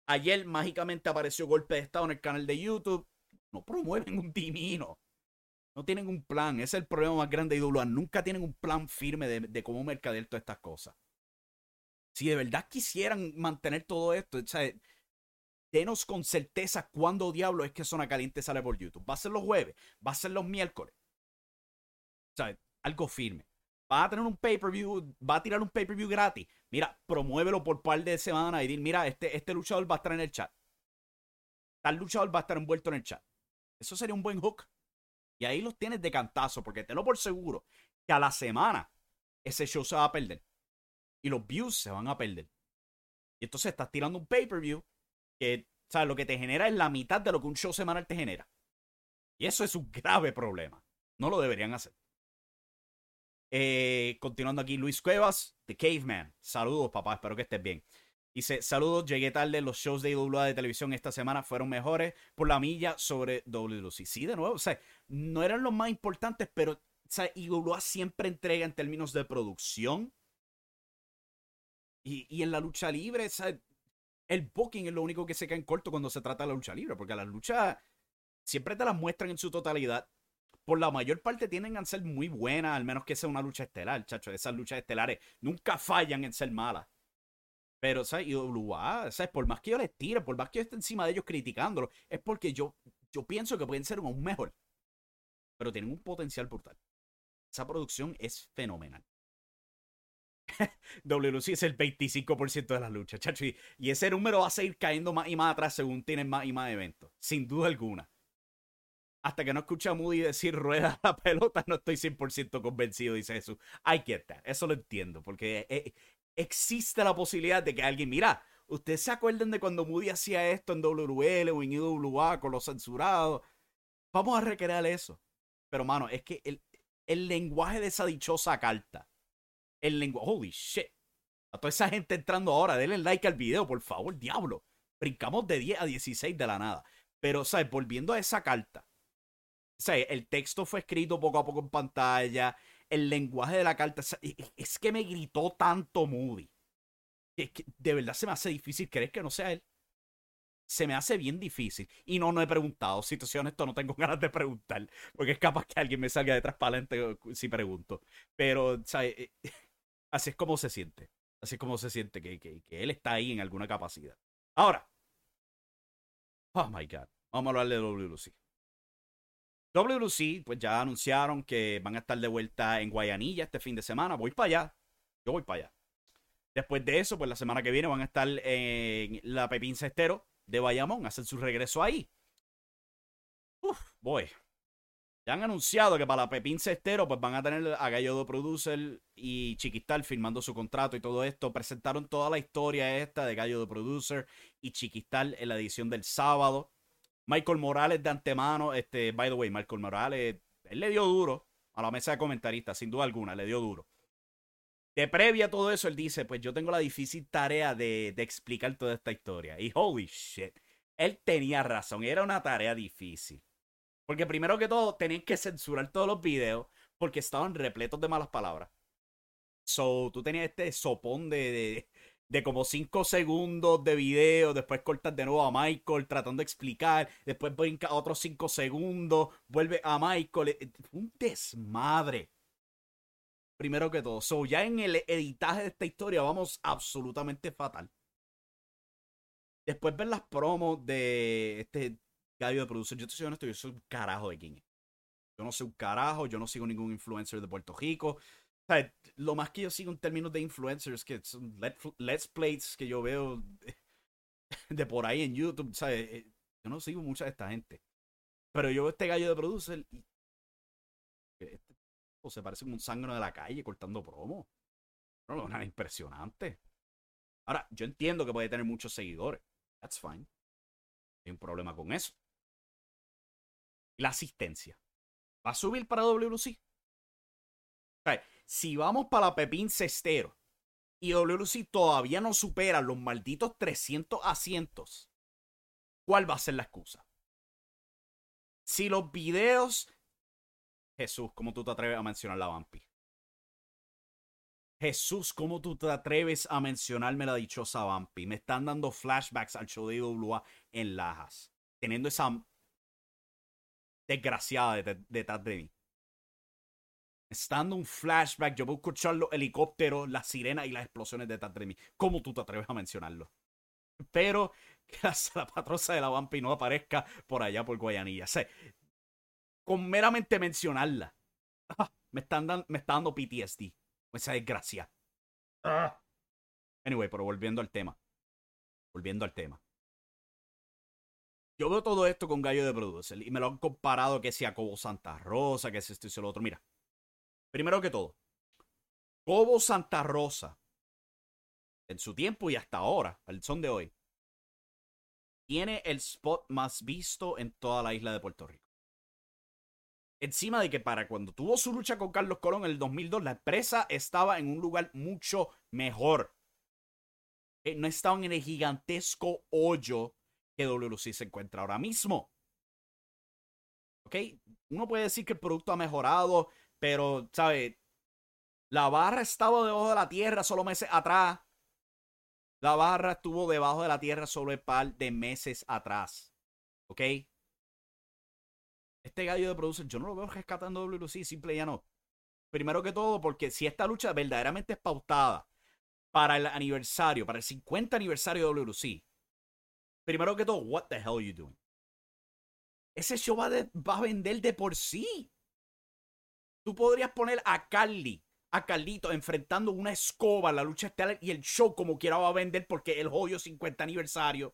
Ayer, mágicamente, apareció Golpe de Estado en el canal de YouTube. No promueven un dimino. No tienen un plan. Ese es el problema más grande de IWA. Nunca tienen un plan firme de, cómo mercadear todas estas cosas. Si de verdad quisieran mantener todo esto, denos con certeza cuándo diablo es que Zona Caliente sale por YouTube. ¿Va a ser los jueves? ¿Va a ser los miércoles? sea, Algo firme. Va a tener un pay-per-view, va a tirar un pay-per-view gratis. Mira, promuévelo por par de semanas y dir, mira, este, este luchador va a estar en el chat. Tal luchador va a estar envuelto en el chat. Eso sería un buen hook. Y ahí los tienes de cantazo, porque te lo por seguro que a la semana ese show se va a perder. Y los views se van a perder. Y entonces estás tirando un pay-per-view que, ¿sabes? Lo que te genera es la mitad de lo que un show semanal te genera. Y eso es un grave problema. No lo deberían hacer. Eh, continuando aquí, Luis Cuevas, The Caveman. Saludos, papá, espero que estés bien. Dice, saludos, llegué tarde, los shows de IWA de televisión esta semana fueron mejores por la milla sobre WLC. Sí, de nuevo, o sea, no eran los más importantes, pero o IWA siempre entrega en términos de producción. Y, en la lucha libre, el booking es lo único que se queda en corto cuando se trata de la lucha libre, porque las luchas siempre te las muestran en su totalidad. Por la mayor parte tienden a ser muy buenas, al menos que sea una lucha estelar, chacho. Esas luchas estelares nunca fallan en ser malas. Pero, ¿sabes? IWA, ¿sabes? Por más que yo les tire, por más que yo esté encima de ellos criticándolo, es porque yo, yo pienso que pueden ser aún mejor. Pero tienen un potencial brutal. Esa producción es fenomenal. <laughs> WLC es el 25% de las luchas, chacho. Y, y, ese número va a seguir cayendo más y más atrás según tienen más y más eventos. Sin duda alguna. Hasta que no escucha a Moody decir rueda la <laughs> pelota, no estoy 100% convencido, dice Jesús. I get that. Eso lo entiendo. Porque eh, existe la posibilidad de que alguien, mira, ustedes se acuerden de cuando Moody hacía esto en WL o en IWA con los censurados. Vamos a recrear eso. Pero, mano, es que el, el lenguaje de esa dichosa carta, el lenguaje, holy shit. A toda esa gente entrando ahora, denle like al video, por favor, diablo. Brincamos de 10 a 16 de la nada. Pero, ¿sabes? Volviendo a esa carta. El texto fue escrito poco a poco en pantalla el lenguaje de la carta. Es que me gritó tanto Moody. Que, de verdad se me hace difícil creer que no sea él. Se me hace bien difícil. Y no, no he preguntado. Si te soy honesto, no tengo <laughs> ganas de preguntar. Porque es capaz que alguien me salga de transparente si pregunto. Pero, ¿sabes? Eh, <laughs> así es como se siente. Así es como se siente que, que, que él está ahí en alguna capacidad. Ahora. Oh my God. Vamos a hablar de WLC. WC, pues ya anunciaron que van a estar de vuelta en Guayanilla este fin de semana. Voy para allá. Yo voy para allá. Después de eso, pues la semana que viene van a estar en la Pepín Cestero de Bayamón, a hacer su regreso ahí. Uf, voy. Ya han anunciado que para la Pepín Cestero, pues van a tener a Gallo de Producer y Chiquistal firmando su contrato y todo esto. Presentaron toda la historia esta de Gallo de Producer y Chiquistal en la edición del sábado. Michael Morales de antemano, este, by the way, Michael Morales, él le dio duro a la mesa de comentaristas, sin duda alguna, le dio duro. De previa a todo eso, él dice, pues yo tengo la difícil tarea de, de explicar toda esta historia. Y holy shit, él tenía razón, era una tarea difícil. Porque primero que todo, tenían que censurar todos los videos porque estaban repletos de malas palabras. So, tú tenías este sopón de, de como 5 segundos de video, después cortas de nuevo a Michael tratando de explicar, después brinca otros 5 segundos, vuelve a Michael. Eh, un desmadre. Primero que todo. So, ya en el editaje de esta historia vamos absolutamente fatal. Después ver las promos de este gallo de producción. Yo te soy honesto, yo soy un carajo de quién. Yo no sé un carajo, yo no sigo ningún influencer de Puerto Rico lo más que yo sigo en términos de influencers, que son let's plays que yo veo <laughs> de por ahí en YouTube, ¿sabes? Eh, yo no sigo mucha de esta gente. Pero yo veo este gallo de producer y. Este, o se parece como un sangre de la calle cortando promo. No, no, nada impresionante. Ahora, yo entiendo que puede tener muchos seguidores. That's fine. Hay un problema con eso. La asistencia. ¿Va a subir para WC? Si vamos para la Pepín Cestero y WLC todavía no supera los malditos 300 asientos, ¿cuál va a ser la excusa? Si los videos... Jesús, ¿cómo tú te atreves a mencionar la Vampi? Jesús, ¿cómo tú te atreves a mencionarme la dichosa Vampi? Me están dando flashbacks al show de IWA en Lajas. Teniendo esa desgraciada detrás de mí estando un flashback, yo voy a escuchar los helicópteros, las sirenas y las explosiones detrás de mí. ¿Cómo tú te atreves a mencionarlo? Pero <laughs> que la patrosa de la Vampi no aparezca por allá por Guayanilla. con meramente mencionarla, ah, me, están me está dando PTSD. Esa desgracia. Ah. Anyway, pero volviendo al tema. Volviendo al tema. Yo veo todo esto con Gallo de Producer y me lo han comparado que sea Cobo Santa Rosa, que es esto y lo otro. Mira, Primero que todo, Cobo Santa Rosa, en su tiempo y hasta ahora, al son de hoy, tiene el spot más visto en toda la isla de Puerto Rico. Encima de que para cuando tuvo su lucha con Carlos Colón en el 2002, la empresa estaba en un lugar mucho mejor. Eh, no estaban en el gigantesco hoyo que WLC se encuentra ahora mismo. ¿Ok? Uno puede decir que el producto ha mejorado, pero, ¿sabe? La barra estaba debajo de la tierra solo meses atrás. La barra estuvo debajo de la tierra solo un par de meses atrás. ¿Ok? Este gallo de producer, yo no lo veo rescatando WLC, simple y no. Primero que todo, porque si esta lucha verdaderamente es pautada para el aniversario, para el 50 aniversario de WLC, primero que todo, what the hell are you doing? Ese show va, va a vender de por sí. Tú podrías poner a Carly, a Carlito, enfrentando una escoba en la lucha estelar y el show como quiera va a vender porque el joyo 50 aniversario.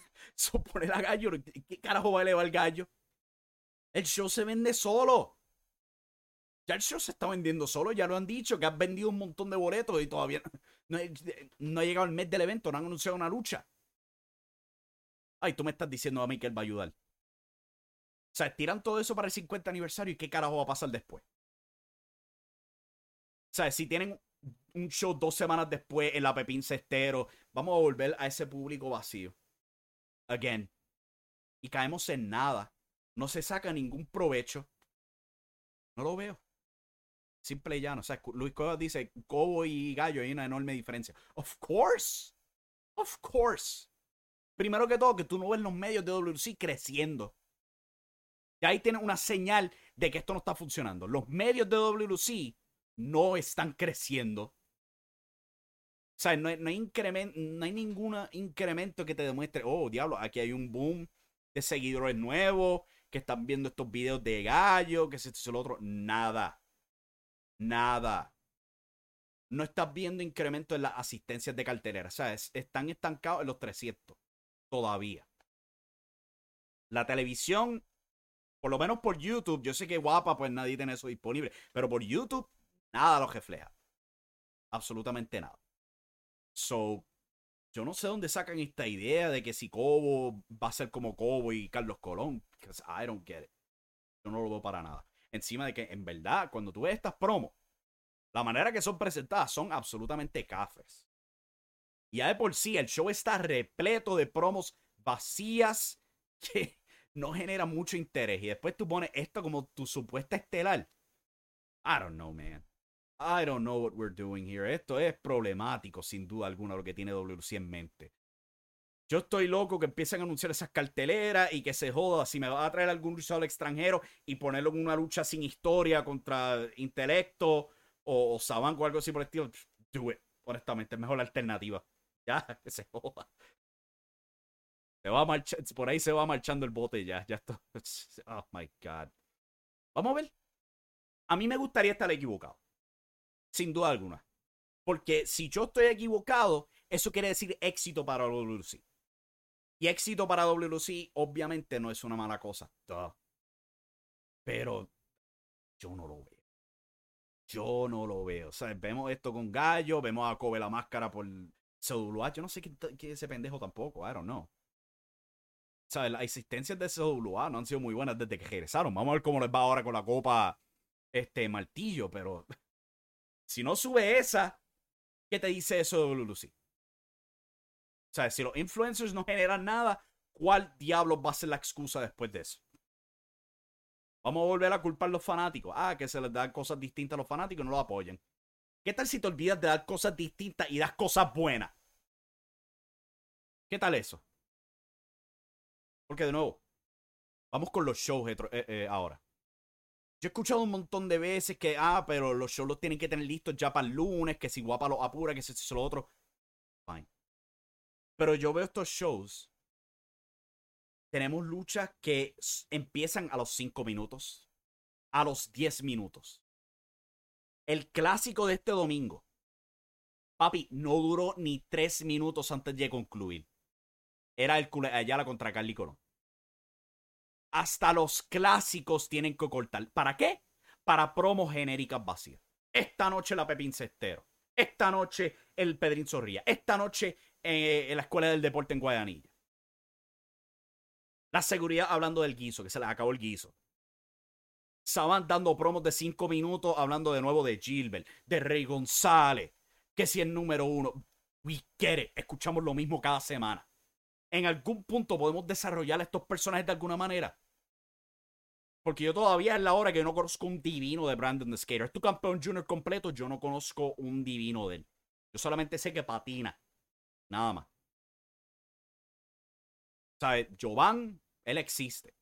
<laughs> so, poner a Gallo, ¿qué carajo va a elevar el Gallo? El show se vende solo. Ya el show se está vendiendo solo, ya lo han dicho, que has vendido un montón de boletos y todavía no, no ha llegado el mes del evento, no han anunciado una lucha. Ay, tú me estás diciendo a mí que él va a ayudar. O sea, tiran todo eso para el 50 aniversario y qué carajo va a pasar después. O sea, si tienen un show dos semanas después en la Pepín Cestero, vamos a volver a ese público vacío. Again. Y caemos en nada. No se saca ningún provecho. No lo veo. Simple y llano. O sea, Luis Cuevas dice, Cobo y Gallo hay una enorme diferencia. Of course. Of course. Primero que todo, que tú no ves los medios de WC creciendo. Y ahí tienes una señal de que esto no está funcionando. Los medios de WC no están creciendo. O sea, no hay, no hay, no hay ningún incremento que te demuestre, oh, diablo, aquí hay un boom de seguidores nuevos que están viendo estos videos de gallo, que es esto es lo otro. Nada. Nada. No estás viendo incremento en las asistencias de cartelera. O sea, están estancados en los 300. Todavía. La televisión por lo menos por YouTube, yo sé que guapa, pues nadie tiene eso disponible. Pero por YouTube, nada lo refleja. Absolutamente nada. So, yo no sé dónde sacan esta idea de que si Cobo va a ser como Cobo y Carlos Colón. I don't get it. Yo no lo veo para nada. Encima de que, en verdad, cuando tú ves estas promos, la manera que son presentadas son absolutamente cafres. Ya de por sí, el show está repleto de promos vacías <laughs> que no genera mucho interés. Y después tú pones esto como tu supuesta estelar. I don't know, man. I don't know what we're doing here. Esto es problemático, sin duda alguna, lo que tiene WC en mente. Yo estoy loco que empiecen a anunciar esas carteleras y que se joda. Si me va a traer algún luchador extranjero y ponerlo en una lucha sin historia contra intelecto o, o o algo así por el estilo, do it. Honestamente, es mejor la alternativa. Ya, <laughs> que se joda. Se va <laughs> por ahí se va marchando el bote ya. Ya está. <laughs> Oh my God. Vamos a ver. A mí me gustaría estar equivocado. Sin duda alguna. Porque si yo estoy equivocado, eso quiere decir éxito para WLC. Y éxito para WLC, obviamente, no es una mala cosa. Pero yo no lo veo. Yo no lo veo. O sea, vemos esto con Gallo, vemos a Kobe la máscara por CWA. Yo no sé qué, qué ese pendejo tampoco. I don't know sea, las existencias de CWA no han sido muy buenas desde que regresaron. Vamos a ver cómo les va ahora con la copa este martillo, pero <laughs> si no sube esa, ¿qué te dice eso de? O sea, si los influencers no generan nada, ¿cuál diablos va a ser la excusa después de eso? Vamos a volver a culpar a los fanáticos. Ah, que se les dan cosas distintas a los fanáticos y no lo apoyan. ¿Qué tal si te olvidas de dar cosas distintas y das cosas buenas? ¿Qué tal eso? Porque de nuevo, vamos con los shows eh, eh, ahora. Yo he escuchado un montón de veces que, ah, pero los shows los tienen que tener listos ya para el lunes, que si guapa los apura, que si eso lo otro. Fine. Pero yo veo estos shows. Tenemos luchas que empiezan a los 5 minutos, a los 10 minutos. El clásico de este domingo. Papi, no duró ni 3 minutos antes de concluir. Era el Ayala contra Carly Colón hasta los clásicos tienen que cortar. ¿Para qué? Para promos genéricas vacías. Esta noche la Pepín Cestero. Esta noche el Pedrín Zorrilla. Esta noche eh, en la Escuela del Deporte en Guayanilla. La seguridad hablando del guiso, que se les acabó el guiso. Saban dando promos de 5 minutos hablando de nuevo de Gilbert, de Rey González, que si el número uno. We. Escuchamos lo mismo cada semana. En algún punto podemos desarrollar a estos personajes de alguna manera. Porque yo todavía es la hora que no conozco un divino de Brandon the Skater. Es tu campeón junior completo, yo no conozco un divino de él. Yo solamente sé que patina. Nada más. ¿Sabes? Jovan, él existe.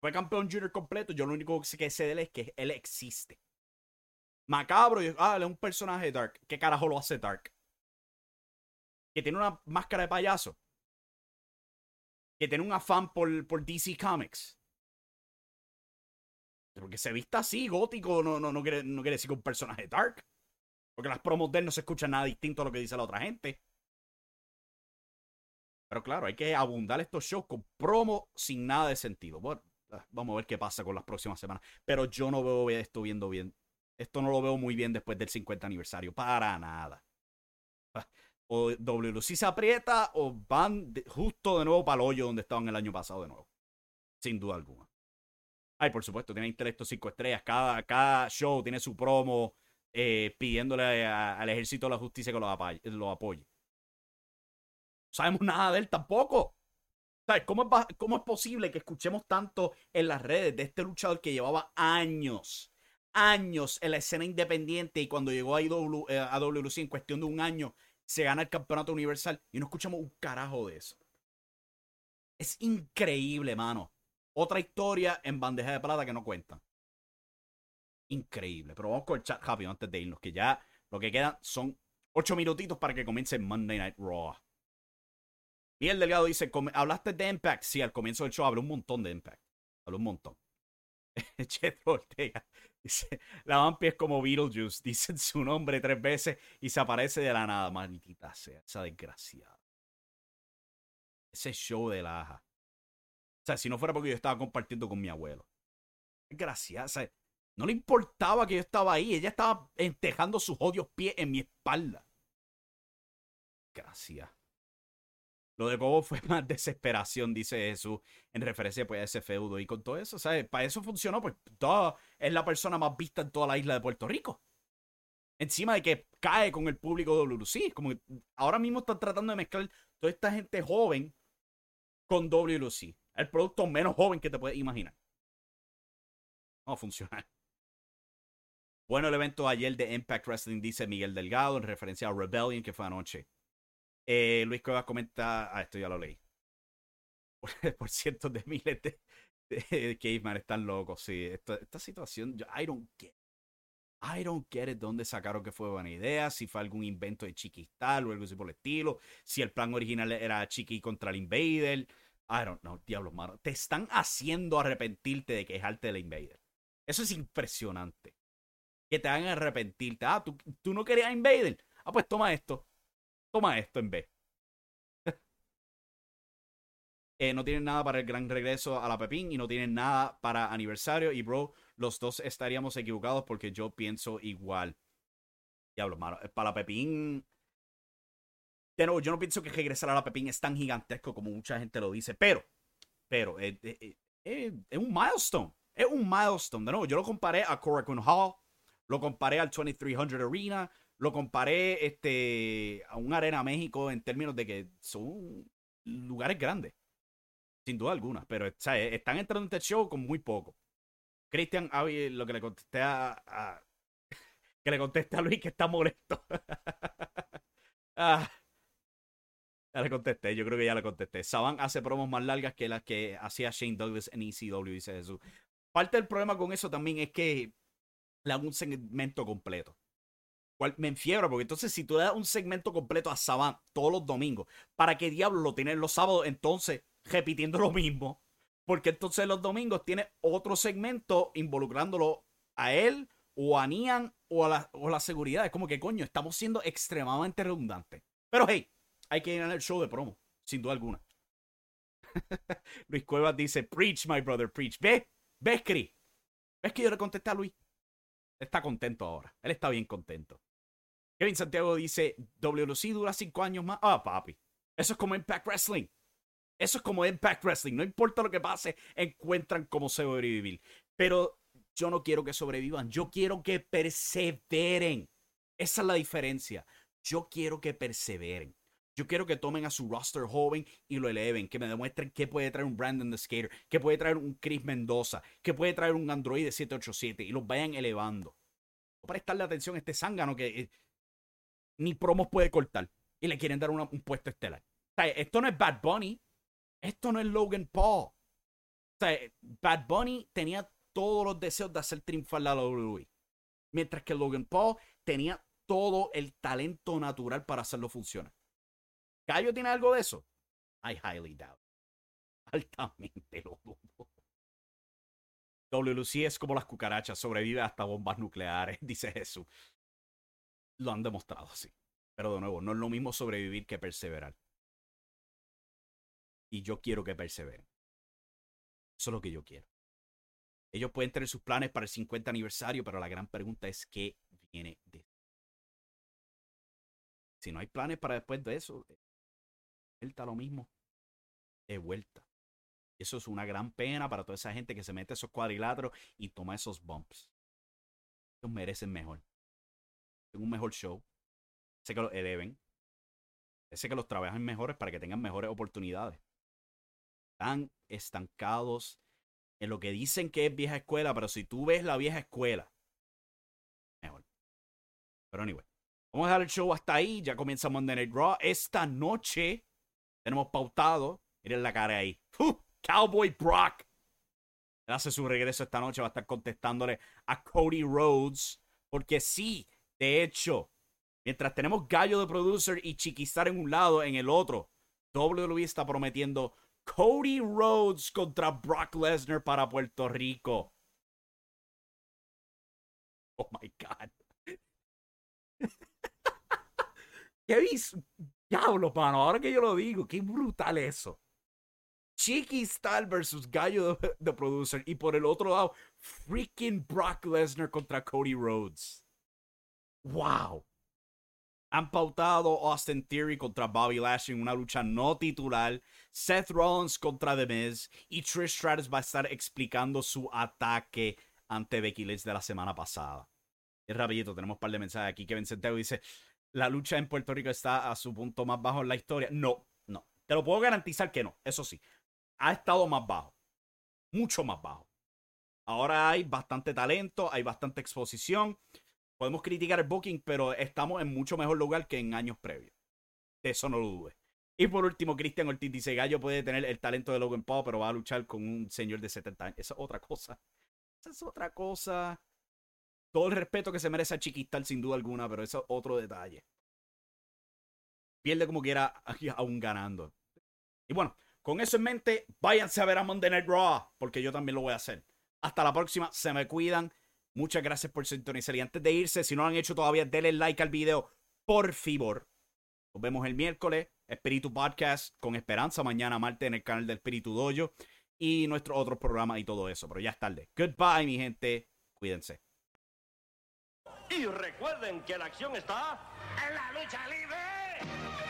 Fue campeón junior completo. Yo lo único que sé de él es que él existe. Macabro, ah, él es un personaje Dark. ¿Qué carajo lo hace Dark? Que tiene una máscara de payaso. Que tiene un afán por, por DC Comics. Porque se vista así, gótico, no, no, no, quiere, no quiere decir que un personaje dark. Porque las promos de él no se escuchan nada distinto a lo que dice la otra gente. Pero claro, hay que abundar estos shows con promos sin nada de sentido. Bueno, ah, vamos a ver qué pasa con las próximas semanas. Pero yo no veo esto viendo bien. Esto no lo veo muy bien después del 50 aniversario. Para nada. Ah, o WLC se aprieta o van justo de nuevo para el hoyo donde estaban el año pasado de nuevo. Sin duda alguna. Ay, por supuesto, tiene intelecto cinco estrellas. Cada, show tiene su promo eh, pidiéndole al ejército de la justicia que lo, apoye. No sabemos nada de él tampoco. ¿Sabes? ¿Cómo es, ¿Cómo es posible que escuchemos tanto en las redes de este luchador que llevaba años, años en la escena independiente y cuando llegó a, IW, eh, WC en cuestión de un año se gana el campeonato universal y no escuchamos un carajo de eso? Es increíble, mano. Otra historia en bandeja de plata que no cuenta. Increíble. Pero vamos con el chat rápido antes de irnos, que ya lo que quedan son ocho minutitos para que comience Monday Night Raw. Y el Delgado dice, ¿hablaste de Impact? Sí, al comienzo del show hablé un montón de Impact. Hablé un montón. <laughs> Chet Ortega dice, la vampi es como Beetlejuice. <laughs> Dicen su nombre tres veces y se aparece de la nada. Maldita sea, esa desgraciada. Ese show de la aja. O sea, si no fuera porque yo estaba compartiendo con mi abuelo. Gracias. No le importaba que yo estaba ahí. Ella estaba entejando sus odios pies en mi espalda. Gracias. Lo de Cobo fue <laughs> más desesperación, dice Jesús, en referencia pues, a ese feudo. Y con todo eso, ¿sabes? Para eso funcionó, pues toda, es la persona más vista en toda la isla de Puerto Rico. Encima de que cae con el público de WLC. Como que ahora mismo están tratando de mezclar toda esta gente joven con WLC el producto menos joven que te puedes imaginar. No va a funcionar. Bueno, el evento ayer de Impact Wrestling, dice Miguel Delgado, en referencia a Rebellion, que fue anoche. Eh, Luis Cuevas comenta. Ah, esto ya lo leí. <laughs> Por, cientos de miles de, de, caveman están locos. Sí, esta, situación, I don't get. I don't get it. ¿Dónde sacaron que fue buena idea? Si fue algún invento de Chiquistal o algo así por el estilo. Si el plan original era Chiqui contra el Invader. I don't know, diablos, mano. Te están haciendo arrepentirte de quejarte de la Invader. Eso es impresionante. Que te hagan arrepentirte. Ah, ¿tú, tú no querías Invader. Ah, pues toma esto. Toma esto en vez. <laughs> eh, no tienen nada para el gran regreso a la Pepín y no tienen nada para aniversario. Y bro, los dos estaríamos equivocados porque yo pienso igual. Diablos, mano. Para la Pepín de nuevo, yo no pienso que regresar a la Pepín es tan gigantesco como mucha gente lo dice, pero, pero, es, un milestone. Es un milestone. De nuevo, yo lo comparé a Korakuen Hall, lo comparé al 2300 Arena, lo comparé este, a un Arena México en términos de que son lugares grandes. Sin duda alguna. Pero están entrando en este show con muy poco. Cristian, lo que le contesté a, <laughs> que le contesté a Luis que está molesto. <laughs> ah, le contesté, yo creo que ya le contesté. Saban hace promos más largas que las que hacía Shane Douglas en ECW, dice Jesús. Parte del problema con eso también es que le dan un segmento completo. Me enfiebro, porque entonces si tú le das un segmento completo a Saban todos los domingos, ¿para qué diablos lo tienes los sábados entonces repitiendo lo mismo? Porque entonces los domingos tiene otro segmento involucrándolo a él o a Nian o a la, o la seguridad. Es como que coño, estamos siendo extremadamente redundantes. Pero hey, hay que ir al show de promo, sin duda alguna. <laughs> Luis Cuevas dice, preach, my brother, preach. ¿Ves? ¿Ves, Chris? ¿Ves que yo le contesté a Luis? Está contento ahora. Él está bien contento. Kevin Santiago dice, WLC dura cinco años más. Ah, papi. Eso es como Impact Wrestling. Eso es como Impact Wrestling. No importa lo que pase, encuentran cómo sobrevivir. Pero yo no quiero que sobrevivan. Yo quiero que perseveren. Esa es la diferencia. Yo quiero que perseveren. Yo quiero que tomen a su roster joven y lo eleven, que me demuestren qué puede traer un Brandon the Skater, qué puede traer un Chris Mendoza, qué puede traer un Android 787 y los vayan elevando. No prestarle atención a este zángano que eh, ni promos puede cortar y le quieren dar un puesto estelar. esto no es Bad Bunny, esto no es Logan Paul. Bad Bunny tenía todos los deseos de hacer triunfar la WWE, mientras que Logan Paul tenía todo el talento natural para hacerlo funcionar. ¿Gallo tiene algo de eso? I highly doubt. <laughs> Altamente lo dudo. WLC es como las cucarachas, sobrevive hasta bombas nucleares, <laughs> dice Jesús. Lo han demostrado, sí. Pero de nuevo, no es lo mismo sobrevivir que perseverar. Y yo quiero que perseveren. Eso es lo que yo quiero. Ellos pueden tener sus planes para el 50 aniversario, pero la gran pregunta es qué viene de Si no hay planes para después de eso, vuelta lo mismo. De vuelta. Eso es una gran pena para toda esa gente que se mete esos cuadriláteros y toma esos bumps. Ellos merecen mejor. Tienen un mejor show. Sé que los eleven. Sé que los trabajan mejores para que tengan mejores oportunidades. Están estancados en lo que dicen que es vieja escuela, pero si tú ves la vieja escuela, mejor. Pero anyway, vamos a dejar el show hasta ahí. Ya comienza Monday Night Raw. Esta noche tenemos pautado. Miren la cara ahí. Cowboy Brock. Hace su regreso esta noche. Va a estar contestándole a Cody Rhodes. Porque sí, de hecho, mientras tenemos Gallo de Producer y Chiquistar en un lado, en el otro, WWE está prometiendo Cody Rhodes contra Brock Lesnar para Puerto Rico. Oh my God. <laughs> ¿Qué Diablo, mano, ahora que yo lo digo, qué brutal eso. Chiqui Star versus Gallo de, Producer. Y por el otro lado, freaking Brock Lesnar contra Cody Rhodes. Wow. Han pautado Austin Theory contra Bobby Lashley en una lucha no titular. Seth Rollins contra The Miz. Y Trish Stratus va a estar explicando su ataque ante Becky Lynch de la semana pasada. Es rapidito, tenemos un par de mensajes aquí. Kevin Centeno dice: la lucha en Puerto Rico está a su punto más bajo en la historia. No, no. Te lo puedo garantizar que no. Eso sí. Ha estado más bajo. Mucho más bajo. Ahora hay bastante talento, hay bastante exposición. Podemos criticar el booking, pero estamos en mucho mejor lugar que en años previos. Eso no lo dudes. Y por último, Cristian Ortiz dice: Gallo puede tener el talento de Logan Paul, pero va a luchar con un señor de 70 años. Esa es otra cosa. Esa es otra cosa todo el respeto que se merece a Chiquistal, sin duda alguna, pero eso es otro detalle. Pierde como quiera, aún ganando. Y bueno, con eso en mente, váyanse a ver a Monday Night Raw, porque yo también lo voy a hacer. Hasta la próxima, se me cuidan. Muchas gracias por sintonizar. Y antes de irse, si no lo han hecho todavía, denle like al video, por favor. Nos vemos el miércoles, Espíritu Podcast, con Esperanza, mañana martes en el canal del Espíritu Dojo y nuestros otros programas y todo eso. Pero ya es tarde. Goodbye, mi gente. Cuídense. Y recuerden que la acción está en la lucha libre.